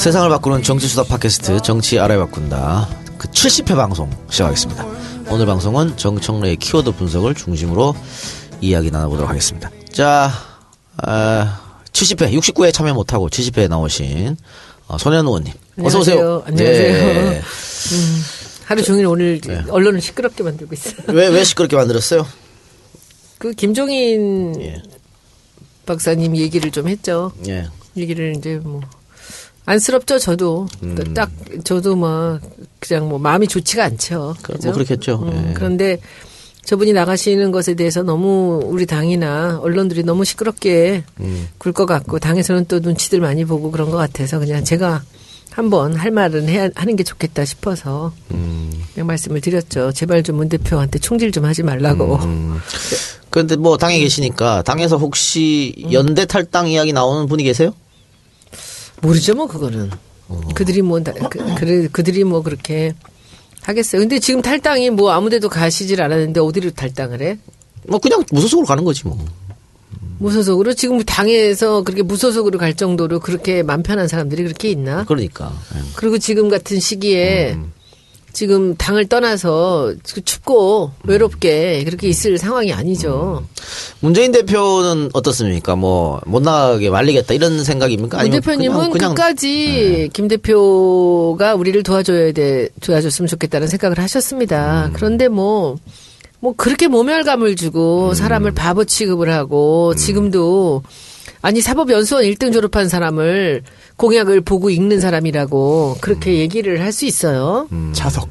세상을 바꾸는 정치수다 팟캐스트 정치 알아야 바꾼다. 그 70회 방송 시작하겠습니다. 오늘 방송은 정청래의 키워드 분석을 중심으로 이야기 나눠보도록 하겠습니다. 자, 아, 70회, 69회 참여 못하고 70회에 나오신 어, 손현 의원님. 어서 오세요. 안녕하세요. 네. 음, 하루 종일 오늘 언론을 시끄럽게 만들고 있어요. 왜, 왜 시끄럽게 만들었어요? 그 김종인 예. 박사님 얘기를 좀 했죠. 예. 얘기를 이제 뭐 안쓰럽죠 저도 음. 그딱 저도 막 그냥 뭐 마음이 좋지가 않죠. 그? 뭐 그렇겠죠. 음, 예. 그런데 저분이 나가시는 것에 대해서 너무 우리 당이나 언론들이 너무 시끄럽게 음. 굴것 같고 당에서는 또 눈치들 많이 보고 그런 것 같아서 그냥 제가 한번 할 말은 해야 하는 게 좋겠다 싶어서 음. 그냥 말씀을 드렸죠. 제발 좀 문 대표한테 총질 좀 하지 말라고. 음. 그런데 뭐 당에 계시니까 당에서 혹시 연대 탈당 이야기 나오는 분이 계세요? 모르죠, 뭐 그거는. 그들이 뭐 다- 그, 그래 그들이 뭐 그렇게 하겠어요. 근데 지금 탈당이 뭐 아무데도 가시질 않았는데 어디로 탈당을 해? 뭐 그냥 무소속으로 가는 거지 뭐. 무소속으로 지금 당에서 그렇게 무소속으로 갈 정도로 그렇게 맘 편한 사람들이 그렇게 있나? 그러니까. 예. 그리고 지금 같은 시기에 지금 당을 떠나서 춥고 외롭게 그렇게 있을 상황이 아니죠. 문재인 대표는 어떻습니까? 뭐 못 나가게 말리겠다 이런 생각입니까? 문 대표님은 그냥, 그냥 끝까지 김 대표가 우리를 도와줘야 돼, 도와줬으면 좋겠다는 생각을 하셨습니다. 음. 그런데 뭐, 뭐 그렇게 모멸감을 음. 주고 사람을 바보 취급을 하고 지금도 아니 사법연수원 1등 졸업한 사람을 공약을 보고 읽는 사람이라고 음. 그렇게 얘기를 할 수 있어요. 차석.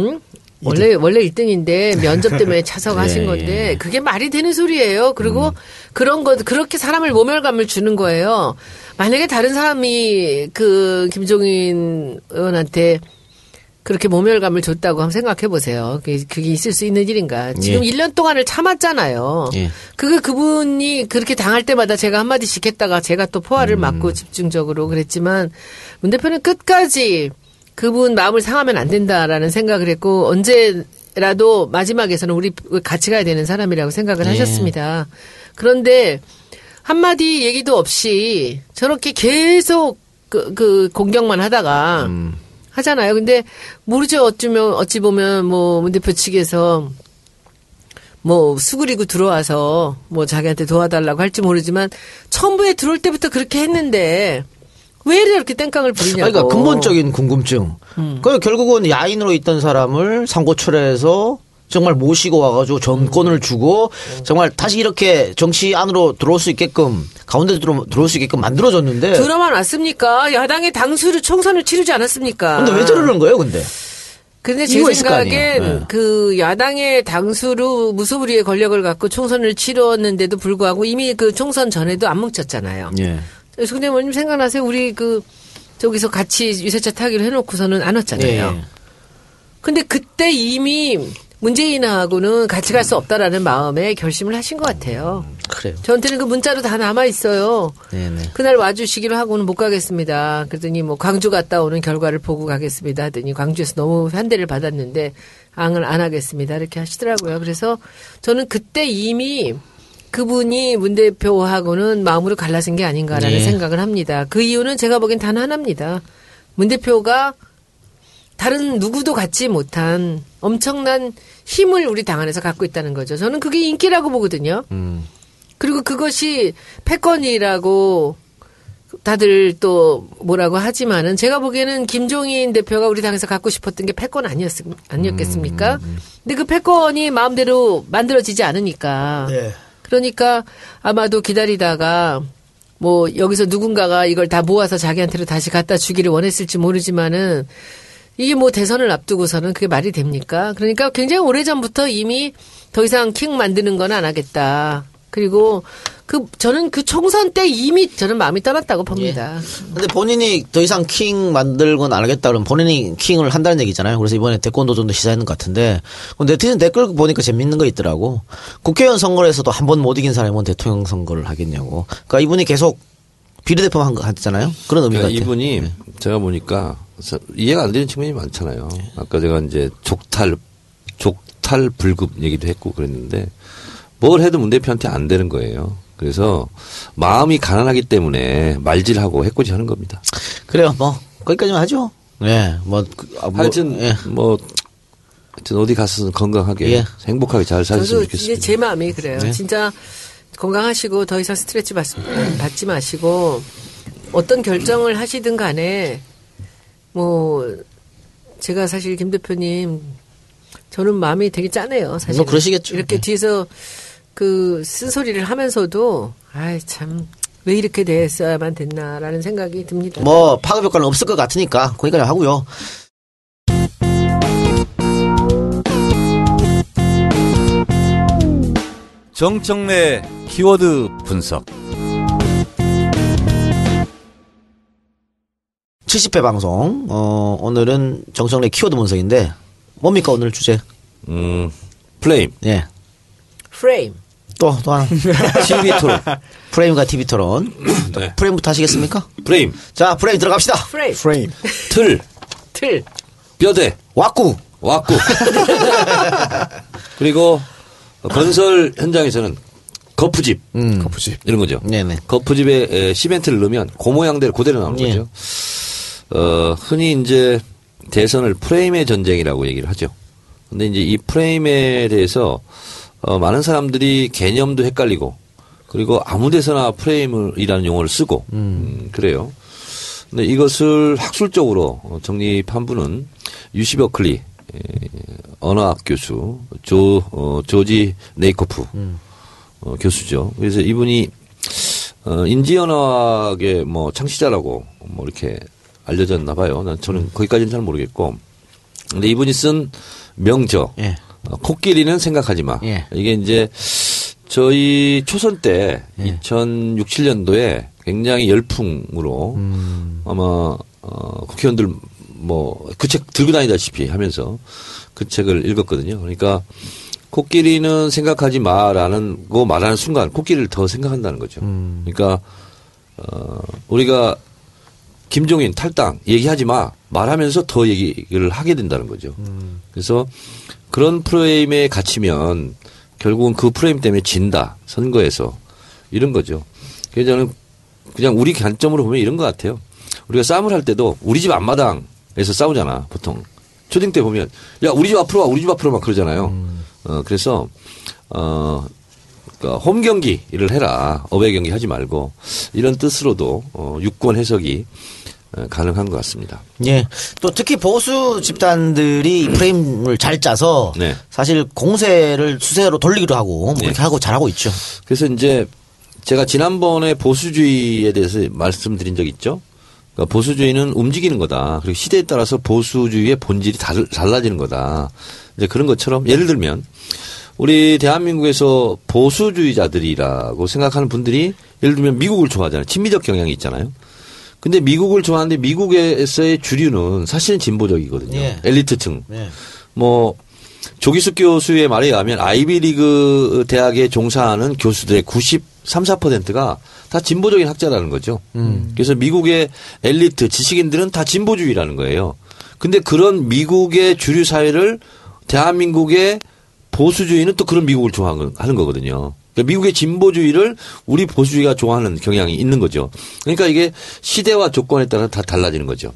응? 원래 원래 1등인데 면접 때문에 차석하신 예, 건데 예. 그게 말이 되는 소리예요. 그리고 그런 거 그렇게 사람을 모멸감을 주는 거예요. 만약에 다른 사람이 그 김종인 의원한테 그렇게 모멸감을 줬다고 한번 생각해 보세요. 그게, 그게 있을 수 있는 일인가? 지금 예. 1년 동안을 참았잖아요. 예. 그거 그분이 그렇게 당할 때마다 제가 한마디씩 했다가 제가 또 포화를 음. 맞고 집중적으로 그랬지만 문 대표는 끝까지 그분 마음을 상하면 안 된다라는 생각을 했고 언제라도 마지막에서는 우리 같이 가야 되는 사람이라고 생각을 예. 하셨습니다. 그런데 한마디 얘기도 없이 저렇게 계속 그, 그 공격만 하다가 음. 하잖아요. 근데 모르죠. 어쩌면 어찌 보면 뭐문 대표 측에서 뭐 수그리고 들어와서 뭐 자기한테 도와달라고 할지 모르지만 처음부에 들어올 때부터 그렇게 했는데 왜 이렇게 땡깡을 부리냐고. 그러니까 근본적인 궁금증. 음. 그 결국은 야인으로 있던 사람을 상고철에서 정말 모시고 와가지고 전권을 주고 정말 다시 이렇게 정치 안으로 들어올 수 있게끔 가운데 들어 들어올 수 있게끔 만들어줬는데. 들어만 왔습니까? 야당의 당수를 총선을 치르지 않았습니까? 근데 왜 저러는 거예요, 근데? 근데 제 생각엔. 네. 그 야당의 당수로 무소불위의 권력을 갖고 총선을 치렀는데도 불구하고 이미 그 총선 전에도 안 뭉쳤잖아요. 예. 근데 뭐님 생각나세요? 우리 그 저기서 같이 유세차 타기로 해놓고서는 안 왔잖아요. 예. 근데 그때 이미 문재인하고는 같이 갈 수 없다라는 마음에 결심을 하신 것 같아요. 그래요. 저한테는 그 문자로 다 남아 있어요. 네네. 그날 와주시기로 하고는 못 가겠습니다. 그랬더니 뭐 광주 갔다 오는 결과를 보고 가겠습니다. 하더니 광주에서 너무 환대를 받았는데 앙을 안 하겠습니다. 이렇게 하시더라고요. 그래서 저는 그때 이미 그분이 문 대표하고는 마음으로 갈라진 게 아닌가라는 예. 생각을 합니다. 그 이유는 제가 보기엔 단 하나입니다. 문 대표가 다른 누구도 갖지 못한 엄청난 힘을 우리 당 안에서 갖고 있다는 거죠. 저는 그게 인기라고 보거든요. 음. 그리고 그것이 패권이라고 다들 또 뭐라고 하지만은 제가 보기에는 김종인 대표가 우리 당에서 갖고 싶었던 게 패권 아니었, 아니었겠습니까? 근데 그 패권이 마음대로 만들어지지 않으니까. 네. 그러니까 아마도 기다리다가 뭐 여기서 누군가가 이걸 다 모아서 자기한테로 다시 갖다 주기를 원했을지 모르지만은 이게 뭐 대선을 앞두고서는 그게 말이 됩니까? 그러니까 굉장히 오래 전부터 이미 더 이상 킹 만드는 건 안 하겠다. 그리고 그 저는 그 총선 때 이미 저는 마음이 떠났다고 봅니다. 근데 본인이 더 이상 킹 만들건 안 하겠다 그러면 본인이 킹을 한다는 얘기잖아요. 그래서 이번에 태권도전도 시사했는 것 같은데 그 네티즌 댓글 보니까 재밌는 거 있더라고. 국회의원 선거에서도 한 번 못 이긴 사람이 뭔 대통령 선거를 하겠냐고. 그러니까 이분이 계속 비례대표 한거 하잖아요. 그런 의미가 그러니까 같아요. 이분이 네. 제가 보니까 서- 이해가 안 되는 측면이 많잖아요. 아까 제가 이제 족탈 족탈 불급 얘기도 했고 그랬는데 뭘 해도 문 대표한테 안 되는 거예요. 그래서 마음이 가난하기 때문에 말질하고 해코지 하는 겁니다. 그래요. 뭐 거기까지만 하죠. 예. 뭐, 그, 아, 뭐 하여튼 예. 뭐 하여튼 어디 가서 건강하게 예. 행복하게 잘 저도 사셨으면 이제 좋겠습니다. 제 마음이 그래요. 네. 진짜 건강하시고 더 이상 스트레스 받, 받지 마시고 어떤 결정을 하시든 간에 뭐 제가 사실 김 대표님 저는 마음이 되게 짠해요. 사실 뭐 그러시겠죠. 이렇게 네. 뒤에서 그 쓴소리를 하면서도 아이 참 왜 이렇게 됐어야만 됐나라는 생각이 듭니다. 뭐 파급 효과는 없을 것 같으니까 거기까지 하고요. 정청래 키워드 분석. 70회 방송. 어, 오늘은 정성래 키워드 분석인데 뭡니까 오늘 주제? 음, 플레임, 예. 프레임 또, 또 하나. TV 토론, 프레임과 TV 토론. 또 네. 프레임부터 하시겠습니까? 프레임, 자, 프레임 들어갑시다. 프레임 프레임. 틀, 틀 뼈대, 왁구. 왁구. 그리고 건설 현장에서는 거푸집 음. 거푸집. 이런 거죠. 네네. 거푸집에 에, 시멘트를 넣으면 그 모양대로 그대로 나오는 예. 거죠. 어, 흔히 이제 대선을 프레임의 전쟁이라고 얘기를 하죠. 근데 이제 이 프레임에 대해서 어, 많은 사람들이 개념도 헷갈리고 그리고 아무 데서나 프레임이라는 용어를 쓰고 음, 그래요. 근데 이것을 학술적으로 어, 정립한 분은 UC 버클리 에, 언어학 교수 조 어, 조지 레이코프 어, 교수죠. 그래서 이분이 어, 인지언어학의 뭐 창시자라고 뭐 이렇게 알려졌나 봐요. 난 저는 거기까지는 잘 모르겠고. 근데 이분이 쓴 명저 예. 어, 코끼리는 생각하지 마. 예. 이게 이제 저희 초선 때 예. 2006, 7년도에 굉장히 열풍으로 음. 아마 어, 국회의원들 뭐 그 책 들고 다니다시피 하면서 그 책을 읽었거든요. 그러니까 코끼리는 생각하지 마라는 거 말하는 순간 코끼리를 더 생각한다는 거죠. 음. 그러니까 어, 우리가 김종인 탈당 얘기하지 마 말하면서 더 얘기를 하게 된다는 거죠. 그래서 그런 프레임에 갇히면 결국은 그 프레임 때문에 진다 선거에서 이런 거죠. 그래서 저는 그냥 우리 관점으로 보면 이런 것 같아요. 우리가 싸움을 할 때도 우리 집 앞마당에서 싸우잖아 보통 초딩 때 보면 야 우리 집 앞으로 와 우리 집 앞으로 막 그러잖아요. 어 그래서 어 그러니까 홈 경기를 해라 어웨이 경기 하지 말고 이런 뜻으로도 어, 유권 해석이 어, 가능한 것 같습니다. 예. 또 특히 보수 집단들이 이 프레임을 잘 짜서 네. 사실 공세를 수세로 돌리기도 하고 뭐 그렇게 네. 하고 잘하고 있죠. 그래서 이제 제가 지난번에 보수주의에 대해서 말씀드린 적 있죠. 그러니까 보수주의는 움직이는 거다. 그리고 시대에 따라서 보수주의의 본질이 달, 달라지는 거다. 이제 그런 것처럼 예를 들면 우리 대한민국에서 보수주의자들이라고 생각하는 분들이 예를 들면 미국을 좋아하잖아요. 친미적 경향이 있잖아요. 근데 미국을 좋아하는데 미국에서의 주류는 사실은 진보적이거든요. 예. 엘리트층. 네. 뭐 조기숙 교수의 말에 의하면 아이비리그 대학에 종사하는 교수들의 93, 4%가 다 진보적인 학자라는 거죠. 그래서 미국의 엘리트 지식인들은 다 진보주의라는 거예요. 근데 그런 미국의 주류 사회를 대한민국의 보수주의는 또 그런 미국을 좋아하는 하는 거거든요. 그러니까 미국의 진보주의를 우리 보수주의가 좋아하는 경향이 있는 거죠. 그러니까 이게 시대와 조건에 따라 다 달라지는 거죠.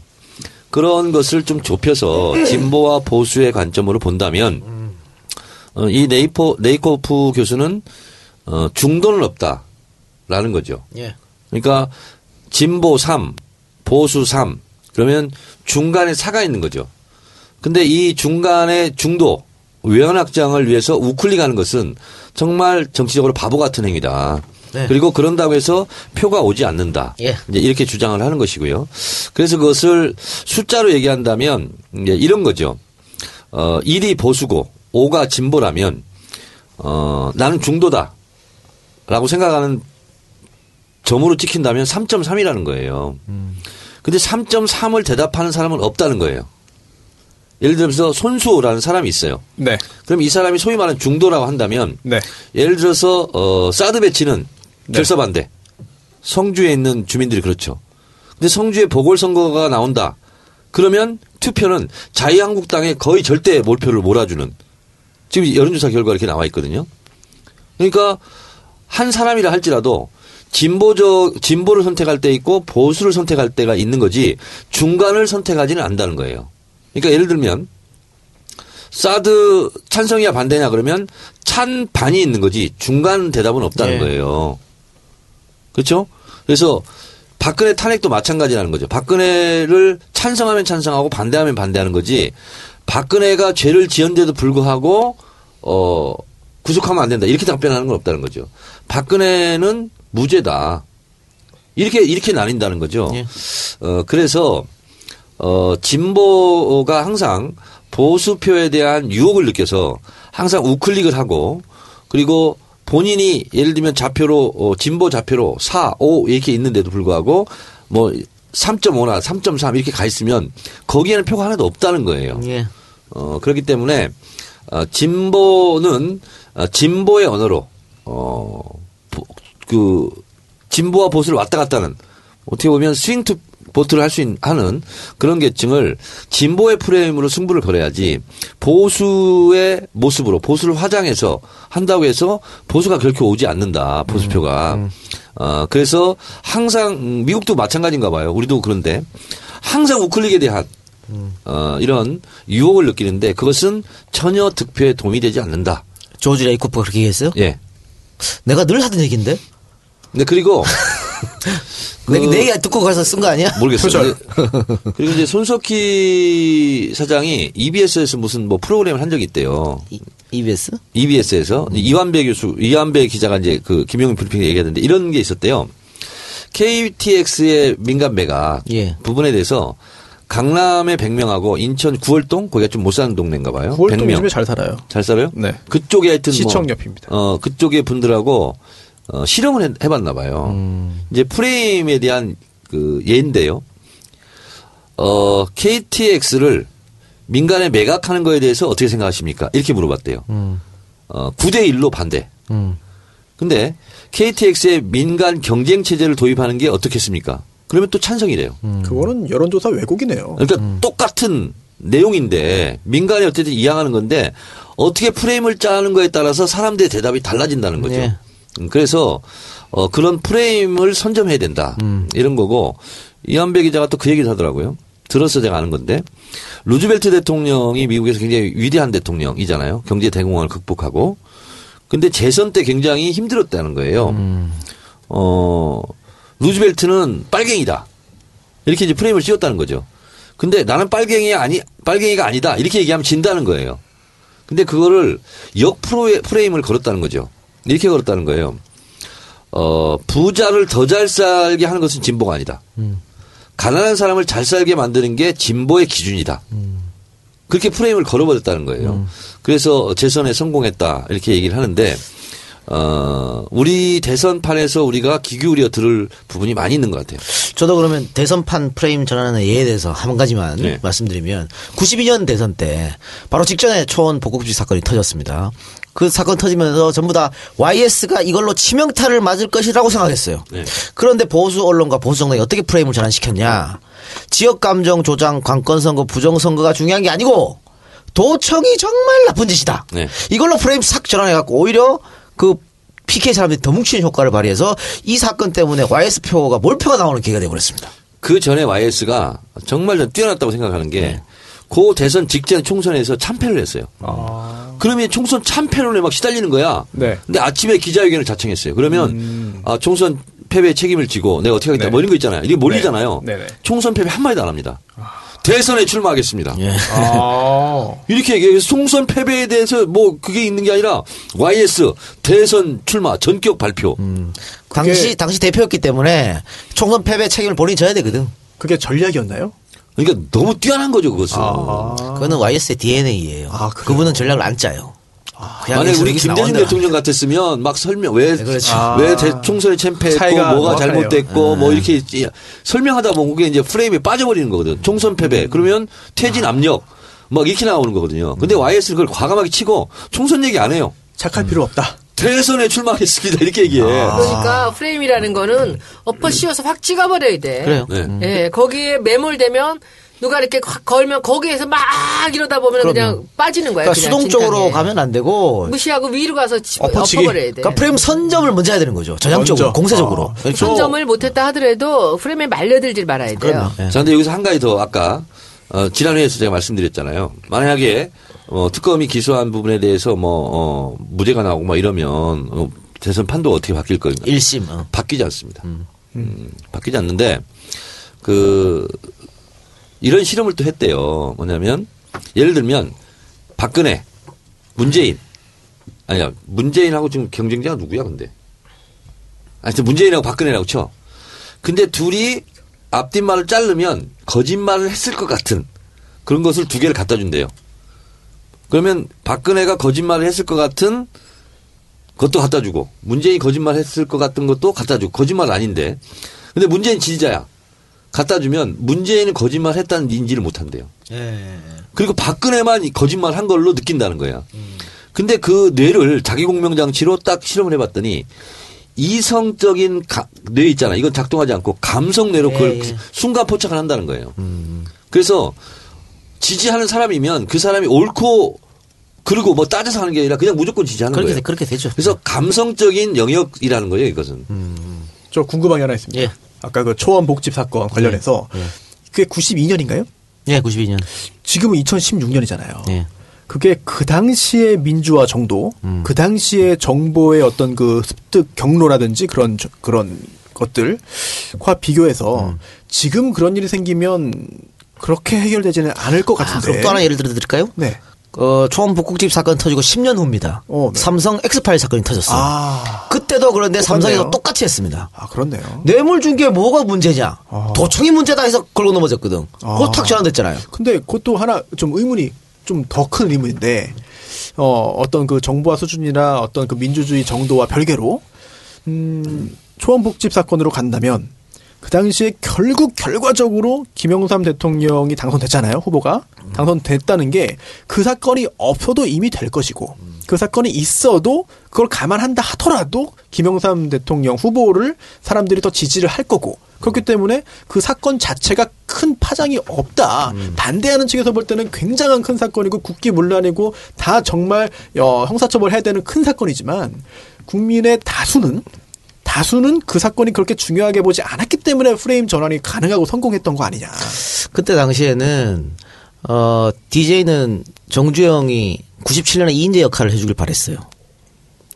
그런 것을 좀 좁혀서 진보와 보수의 관점으로 본다면 어, 이 네이포 네이코프 교수는 어, 중도는 없다라는 거죠. 예. 그러니까 진보 3, 보수 3 그러면 중간에 사가 있는 거죠. 근데 이 중간에 중도 외연 확장을 위해서 우클릭하는 것은 정말 정치적으로 바보 같은 행위다. 네. 그리고 그런다고 해서 표가 오지 않는다. 예. 이제 이렇게 주장을 하는 것이고요. 그래서 그것을 숫자로 얘기한다면 이제 이런 거죠. 어, 1이 보수고 5가 진보라면 어, 나는 중도다. 라고 생각하는 점으로 찍힌다면 3.3이라는 거예요. 근데 3.3을 대답하는 사람은 없다는 거예요. 예를 들어서 손수호라는 사람이 있어요. 네. 그럼 이 사람이 소위 말하는 중도라고 한다면 네. 예를 들어서 어 사드 배치는 네. 결사 반대. 성주에 있는 주민들이 그렇죠. 근데 성주에 보궐선거가 나온다. 그러면 투표는 자유한국당에 거의 절대 몰표를 몰아주는 지금 여론조사 결과 이렇게 나와 있거든요. 그러니까 한 사람이라 할지라도 진보적 진보를 선택할 때 있고 보수를 선택할 때가 있는 거지 중간을 선택하지는 않는다는 거예요. 그러니까 예를 들면 사드 찬성이야 반대냐 그러면 찬 반이 있는 거지 중간 대답은 없다는 예. 거예요. 그렇죠? 그래서 박근혜 탄핵도 마찬가지라는 거죠. 박근혜를 찬성하면 찬성하고 반대하면 반대하는 거지. 박근혜가 죄를 지었는데도 불구하고 어 구속하면 안 된다. 이렇게 답변하는 건 없다는 거죠. 박근혜는 무죄다. 이렇게 이렇게 나뉜다는 거죠. 예. 어 그래서 어 진보가 항상 보수표에 대한 유혹을 느껴서 항상 우클릭을 하고 그리고 본인이 예를 들면 좌표로 어, 진보 좌표로 4, 5 이렇게 있는데도 불구하고 뭐 3.5나 3.3 이렇게 가 있으면 거기에는 표가 하나도 없다는 거예요. 예. 어, 그렇기 때문에, 어, 진보는, 어, 진보의 언어로, 어, 보- 그, 진보와 보수를 왔다 갔다 하는, 어떻게 보면 swing to vote를 할 수 있는 그런 계층을 진보의 프레임으로 승부를 걸어야지 보수의 모습으로 보수를 화장해서 한다고 해서 보수가 결코 오지 않는다 보수표가 어 그래서 항상 음, 미국도 마찬가지인가 봐요 우리도 그런데 항상 우클릭에 대한 어, 이런 유혹을 느끼는데 그것은 전혀 득표에 도움이 되지 않는다. 조지 레이코프가 그렇게 얘기했어요? 예. 내가 늘 하던 얘기인데? 근데 그리고 내, 그- 내 얘기 듣고 가서 쓴 거 아니야? 모르겠어요. 근데 그리고 이제 손석희 사장이 EBS에서 무슨 뭐 프로그램을 한 적이 있대요. 이- EBS? EBS에서 이완배 교수, 이완배 기자가 이제 그 김용민 브리핑에 얘기하던데 이런 게 있었대요. KTX의 민간 매각 예. 부분에 대해서 강남의 100명하고 인천 구월동 거기가 좀 못 사는 동네인가 봐요. 구월동 100명. 요즘에 잘 살아요. 잘 살아요? 네. 그쪽에 하여튼 시청 뭐, 옆입니다. 어, 그쪽의 분들하고 어, 실험을 해, 해봤나 봐요. 음. 이제 프레임에 대한 그 예인데요. 어, KTX를 민간에 매각하는 거에 대해서 어떻게 생각하십니까? 이렇게 물어봤대요. 어, 9대 1로 반대. 음. 근데 KTX의 민간 경쟁 체제를 도입하는 게 어떻겠습니까? 그러면 또 찬성이래요. 그거는 여론조사 왜곡이네요. 그러니까 똑같은 내용인데 민간이 어쨌든 이양하는 건데 어떻게 프레임을 짜는 거에 따라서 사람들의 대답이 달라진다는 거죠. 네. 음, 그래서 어 그런 프레임을 선점해야 된다. 이런 거고 이한배 기자가 또 그 얘기를 하더라고요. 들어서 제가 아는 건데 루즈벨트 대통령이 미국에서 굉장히 위대한 대통령이잖아요. 경제 대공황을 극복하고 근데 재선 때 굉장히 힘들었다는 거예요. 어 루즈벨트는 빨갱이다. 이렇게 이제 프레임을 씌웠다는 거죠. 근데 나는 빨갱이 아니 빨갱이가 아니다 이렇게 얘기하면 진다는 거예요. 근데 그거를 역 프로의 프레임을 걸었다는 거죠. 이렇게 걸었다는 거예요. 어 부자를 더 잘 살게 하는 것은 진보가 아니다. 가난한 사람을 잘 살게 만드는 게 진보의 기준이다. 그렇게 프레임을 걸어버렸다는 거예요. 그래서 재선에 성공했다 이렇게 얘기를 하는데 어 우리 대선판에서 우리가 귀 기울여 들을 부분이 많이 있는 것 같아요. 저도 그러면 대선판 프레임 전환의 예에 대해서 한 가지만 네. 말씀드리면 92년 대선 때 바로 직전에 초원 복국주의 사건이 터졌습니다. 그 사건 터지면서 전부 다 YS가 이걸로 치명타를 맞을 것이라고 생각했어요. 네. 그런데 보수 언론과 보수 정당이 어떻게 프레임을 전환시켰냐. 지역 감정 조장, 관건 선거, 부정 선거가 중요한 게 아니고 도청이 정말 나쁜 짓이다. 네. 이걸로 프레임 싹 전환해갖고 오히려 그 PK 사람들이 더 뭉치는 효과를 발휘해서 이 사건 때문에 YS 표가 몰표가 나오는 기회가 되어버렸습니다. 그 전에 YS가 정말 좀 뛰어났다고 생각하는 게, 고 대선 직전 총선에서 참패를 했어요. 그러면 총선 참패론에 막 시달리는 거야. 네. 근데 아침에 기자회견을 자청했어요. 그러면, 아, 총선 패배의 책임을 지고 내가 어떻게 하겠다. 네. 뭐 이런 거 있잖아요. 이게 몰리잖아요. 네. 네네. 총선 패배 한마디도 안 합니다. 대선에 출마하겠습니다. 예. 아. 이렇게 얘기해요. 총선 패배에 대해서 뭐 그게 있는 게 아니라 YS 대선 출마 전격 발표. 당시 당시 대표였기 때문에 총선 패배 책임을 본인이 져야 되거든. 그게 전략이었나요? 그러니까 너무 뛰어난 거죠, 그것은. 그거는 YS의 DNA예요. 아? 그분은 전략을 안 짜요. 그냥 만약 우리 김대중 대통령 같았으면 막 설명 왜 네, 그렇죠. 왜 아. 대- 총선에 사이가 뭐가. 잘못됐고 뭐 이렇게 있지. 설명하다 보면 그게 이제 프레임에 빠져버리는 거거든. 총선 패배. 그러면 퇴진 압력 막 이렇게 나오는 거거든요. 근데 YS는 그걸 과감하게 치고 총선 얘기 안 해요. 착할 필요 없다. 대선에 출마하겠습니다. 이렇게 얘기해. 그러니까 프레임이라는 거는 엎어 씌워서 확 찍어버려야 돼. 그래요. 네. 예, 거기에 매몰되면 누가 이렇게 확 걸면 거기에서 막 이러다 보면 그냥 빠지는 거예요. 그러니까 그냥 수동적으로 진탕에. 가면 안 되고 무시하고 위로 가서 치- 엎어치기. 엎어버려야 돼. 그러니까 프레임 선점을 먼저 해야 되는 거죠. 전향적으로 먼저. 공세적으로. 어. 그러니까 선점을 못했다 하더라도 프레임에 말려들질 말아야 돼요. 그럼요. 예. 자, 근데 여기서 한 가지 더 아까 어, 지난 회에서 제가 말씀드렸잖아요. 만약에 어, 특검이 기소한 부분에 대해서 뭐 어, 무죄가 나오고 막 이러면 어, 대선 판도가 어떻게 바뀔 거인가? 일심. 어. 바뀌지 않습니다. 음, 바뀌지 않는데 그 이런 실험을 또 했대요. 뭐냐면 예를 들면 박근혜, 문재인 아니야 문재인하고 지금 경쟁자가 누구야 근데? 하여튼 문재인하고 박근혜라고 쳐. 근데 둘이 앞뒷말을 자르면 거짓말을 했을 것 같은 그런 것을 두 개를 갖다 준대요. 그러면 박근혜가 거짓말을 했을 것 같은 그것도 갖다 주고 문재인이 거짓말 했을 것 같은 것도 갖다 주고 거짓말 아닌데 근데 문재인 지지자야 갖다 주면 문재인은 거짓말 했다는 인지를 못 한대요. 예. 그리고 박근혜만 이 거짓말 한 걸로 느낀다는 거야. 근데 그 뇌를 자기 공명 장치로 딱 실험을 해 봤더니 이성적인 가- 뇌 있잖아. 이건 작동하지 않고 감성 뇌로 그걸 예, 예. 순간 포착을 한다는 거예요. 그래서 지지하는 사람이면 그 사람이 옳고 그리고 뭐 따져서 하는 게 아니라 그냥 무조건 지지하는 그렇게 거예요. 돼- 그렇게 되죠. 그래서 감성적인 영역이라는 거예요, 이것은. 저 궁금한 게 하나 있습니다. 예. 아까 그 초원 복집 사건 관련해서 그게 92년인가요? 예, 92년. 지금은 2016년이잖아요. 예. 그게 그 당시의 민주화 정도, 음. 그 당시의 정보의 어떤 그 습득 경로라든지 그런 저- 그런 것들과 비교해서 음. 지금 그런 일이 생기면 그렇게 해결되지는 않을 것 아, 같은데. 그럼 또 하나 예를 들어 드릴까요? 네. 어, 초원 복국집 사건 터지고 10년 후입니다. 어, 네. 삼성 엑스파일 사건이 터졌어요. 아, 그때도 그런데 똑같네요. 삼성에서 똑같이 했습니다. 아 그렇네요. 뇌물 준게 뭐가 문제냐? 아. 도청이 문제다 해서 걸고 넘어졌거든. 아. 그거 탁 전환됐잖아요. 근데 그것도 하나 좀 의문이 좀 더 큰 의문인데 어 어떤 그 정보화 수준이나 어떤 그 민주주의 정도와 별개로 음 초원복집 사건으로 간다면 그 당시에 결국 결과적으로 김영삼 대통령이 당선됐잖아요 후보가 당선됐다는 게 그 사건이 없어도 이미 될 것이고 그 사건이 있어도 그걸 감안한다 하더라도 김영삼 대통령 후보를 사람들이 더 지지를 할 거고 그렇기 때문에 그 사건 자체가 큰 파장이 없다. 반대하는 측에서 볼 때는 굉장한 큰 사건이고 국기문란이고 다 정말 어, 형사처벌해야 되는 큰 사건이지만 국민의 다수는 다수는 그 사건이 그렇게 중요하게 보지 않았기 때문에 프레임 전환이 가능하고 성공했던 거 아니냐. 그때 당시에는 어 DJ는 정주영이 97년에 이인재 역할을 해주길 바랬어요.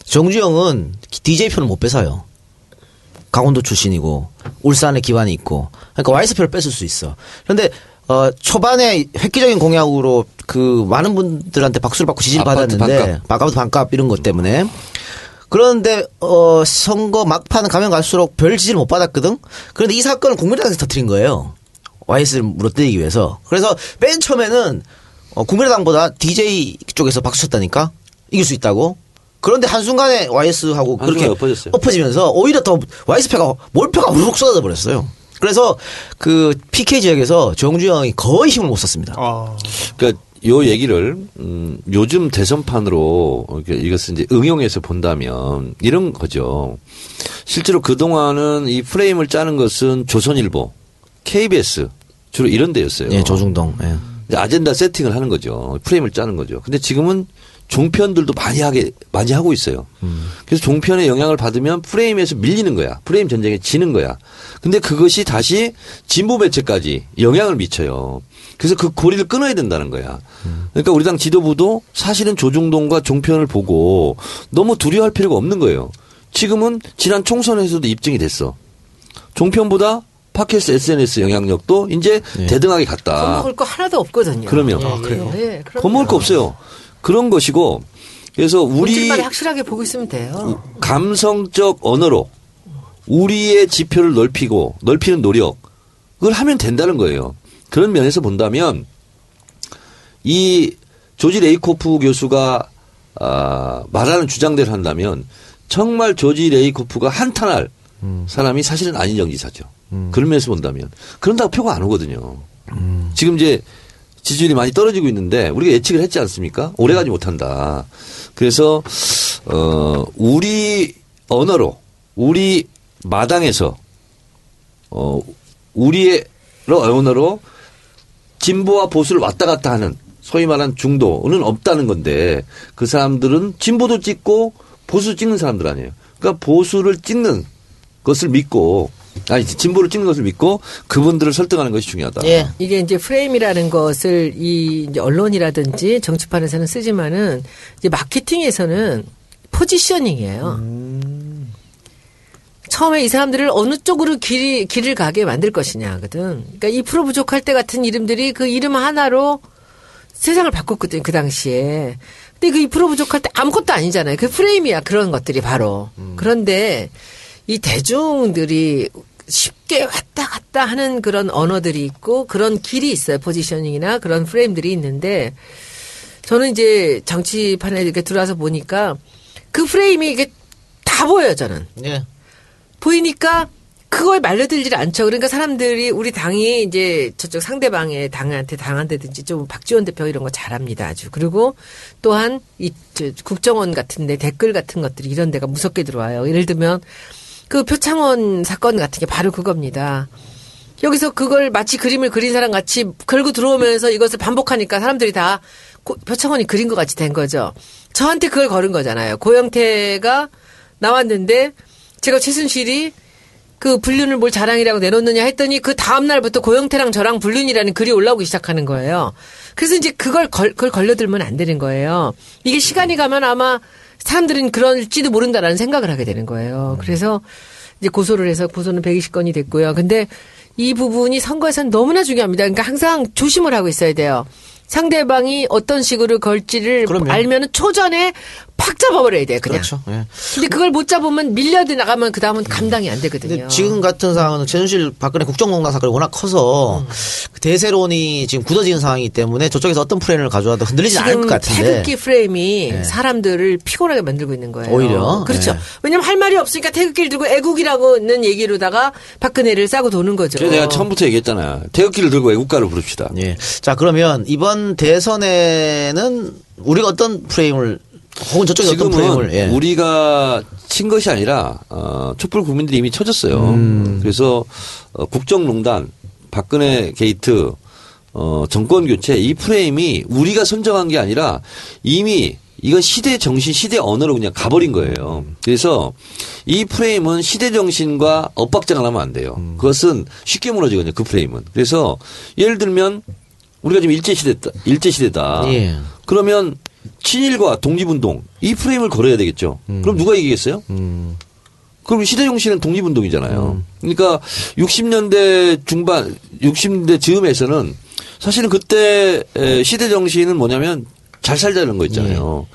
정주영은 DJ 표를 못 뺏어요. 강원도 출신이고 울산에 기반이 있고 그러니까 와이스 표를 뺏을 수 있어. 그런데 어 초반에 획기적인 공약으로 그 많은 분들한테 박수를 받고 지지를 아파트 받았는데 아까부터 반값 이런 것 때문에 그런데 어 선거 막판 가면 갈수록 별 지지를 못 받았거든. 그런데 이 사건을 국민의당에서 터뜨린 거예요. 와이스를 물어뜯기 위해서. 그래서 맨 처음에는 어, 국민의당보다 DJ 쪽에서 박수 쳤다니까 이길 수 있다고. 그런데 한순간에 와이스하고 그렇게 엎어졌어요. 엎어지면서 오히려 더 와이스표가 몰표가 우르륵 쏟아져 버렸어요. 그래서 그 PK 지역에서 정주영이 거의 힘을 못 썼습니다. 아, 그러니까 요 얘기를 음, 요즘 대선판으로 이렇게 이것을 이제 응용해서 본다면 이런 거죠. 실제로 그 동안은 이 프레임을 짜는 것은 조선일보, KBS 주로 이런 데였어요. 예, 조중동. 예. 아젠다 세팅을 하는 거죠. 프레임을 짜는 거죠. 근데 지금은 종편들도 많이 하게 많이 하고 있어요. 그래서 종편의 영향을 받으면 프레임에서 밀리는 거야. 프레임 전쟁에 지는 거야. 근데 그것이 다시 진보 매체까지 영향을 미쳐요. 그래서 그 고리를 끊어야 된다는 거야. 그러니까 우리 당 지도부도 사실은 조중동과 종편을 보고 너무 두려워할 필요가 없는 거예요. 지금은 지난 총선에서도 입증이 됐어. 종편보다 팟캐스트 SNS 영향력도 이제 대등하게 갔다. 겁먹을 거 하나도 없거든요. 그러면. 예, 아, 그래요? 예, 그럼요. 겁먹을 거 없어요. 그런 것이고 그래서 우리 확실하게 보고 있으면 돼요. 감성적 언어로 우리의 지표를 넓히고 넓히는 노력을 하면 된다는 거예요. 그런 면에서 본다면 이 조지 레이코프 교수가 아, 말하는 주장대로 한다면 정말 조지 레이코프가 한탄할 사람이 사실은 안희정 지사죠. 그런 면에서 본다면 그런다고 표가 안 오거든요. 지금 이제 지지율이 많이 떨어지고 있는데 우리가 예측을 했지 않습니까? 오래가지 못한다. 그래서 어 우리 언어로 우리 마당에서 어 우리의 언어로 진보와 보수를 왔다 갔다 하는 소위 말하는 중도는 없다는 건데 그 사람들은 진보도 찍고 보수 찍는 사람들 아니에요. 그러니까 보수를 찍는 것을 믿고 아니 진보를 찍는 것을 믿고 그분들을 설득하는 것이 중요하다. 예. 이게 이제 프레임이라는 것을 이 이제 언론이라든지 정치판에서는 쓰지만은 이제 마케팅에서는 포지셔닝이에요. 처음에 이 사람들을 어느 쪽으로 길이, 길을 가게 만들 것이냐거든. 그러니까 이 프로 부족할 때 같은 이름들이 그 이름 하나로 세상을 바꿨거든요, 그 당시에. 근데 그 이 프로 부족할 때 아무것도 아니잖아요. 그 프레임이야, 그런 것들이 바로. 그런데 이 대중들이 쉽게 왔다 갔다 하는 그런 언어들이 있고 그런 길이 있어요. 포지셔닝이나 그런 프레임들이 있는데 저는 이제 정치판에 이렇게 들어와서 보니까 그 프레임이 이게 다 보여요, 저는. 예. 보이니까 그거에 말려들질 않죠. 그러니까 사람들이 우리 당이 이제 저쪽 상대방의 당한테 당한다든지 좀 박지원 대표 이런 거 잘합니다. 아주. 그리고 또한 이 저, 국정원 같은 데 댓글 같은 것들이 이런 데가 무섭게 들어와요. 예를 들면 그 표창원 사건 같은 게 바로 그겁니다. 여기서 그걸 마치 그림을 그린 사람 같이 걸고 들어오면서 이것을 반복하니까 사람들이 다 고- 표창원이 그린 것 같이 된 거죠. 저한테 그걸 걸은 거잖아요. 고영태가 나왔는데 제가 최순실이 그 불륜을 뭘 자랑이라고 내놓느냐 했더니 그 다음 날부터 고영태랑 저랑 불륜이라는 글이 올라오기 시작하는 거예요. 그래서 이제 그걸 걸, 그걸 걸려들면 안 되는 거예요. 이게 시간이 가면 아마 사람들은 그럴지도 모른다라는 생각을 하게 되는 거예요. 그래서 이제 고소를 해서 고소는 120건이 됐고요. 근데 이 부분이 선거에서는 너무나 중요합니다. 그러니까 항상 조심을 하고 있어야 돼요. 상대방이 어떤 식으로 걸지를. 알면은 초전에 팍 잡아버려야 돼요. 그냥. 그렇죠. 예. 근데 그걸 못 잡으면 밀려 나가면 그 다음은 감당이 안 되거든요. 근데 지금 같은 상황은 최순실 박근혜 국정농단 사건이 워낙 커서 음. 그 대세론이 지금 굳어지는 상황이기 때문에 저쪽에서 어떤 프레임을 가져와도 흔들리지 않을 것 같은데. 태극기 프레임이 네. 사람들을 피곤하게 만들고 있는 거예요. 오히려? 그렇죠. 네. 왜냐면 할 말이 없으니까 태극기를 들고 애국이라고는 얘기로다가 박근혜를 싸고 도는 거죠. 그래서 내가 처음부터 얘기했잖아요. 태극기를 들고 애국가를 부릅시다. 예. 자, 그러면 이번 대선에는 우리가 어떤 프레임을 혹은 어떤 지금은 프레임을 예. 우리가 친 것이 아니라 어, 촛불 국민들이 이미 쳐줬어요. 음. 그래서 어, 국정농단, 박근혜 게이트, 어, 정권 교체 이 프레임이 우리가 선정한 게 아니라 이미 이건 시대 정신, 시대 언어로 그냥 가버린 거예요. 그래서 이 프레임은 시대 정신과 엇박자가 나면 안 돼요. 음. 그것은 쉽게 무너지거든요. 그 프레임은. 그래서 예를 들면 우리가 지금 일제 시대다, 일제 시대다. 예. 그러면 친일과 독립운동 이 프레임을 걸어야 되겠죠. 그럼 누가 이기겠어요? 음. 그럼 시대 정신은 독립운동이잖아요. 그러니까 60년대 중반, 60년대 즈음에서는 사실은 그때 에, 시대 정신은 뭐냐면 잘 살자는 거 있잖아요.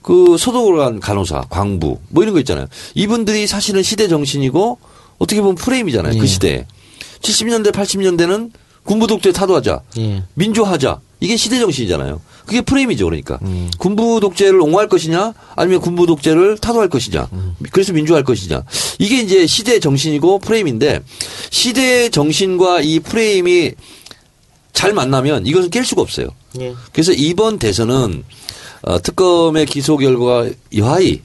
그 소독을 한 간호사, 광부 뭐 이런 거 있잖아요. 이분들이 사실은 시대 정신이고 어떻게 보면 프레임이잖아요. 예. 그 시대에. 70년대, 80년대는 군부 독재 타도하자. 예. 민주화하자. 이게 시대 정신이잖아요. 그게 프레임이죠, 그러니까. 음. 군부 독재를 옹호할 것이냐, 아니면 군부 독재를 타도할 것이냐, 음. 그래서 민주화할 것이냐. 이게 이제 시대 정신이고 프레임인데, 시대 정신과 이 프레임이 잘 만나면 이것은 깰 수가 없어요. 예. 그래서 이번 대선은 어, 특검의 기소 결과 여하히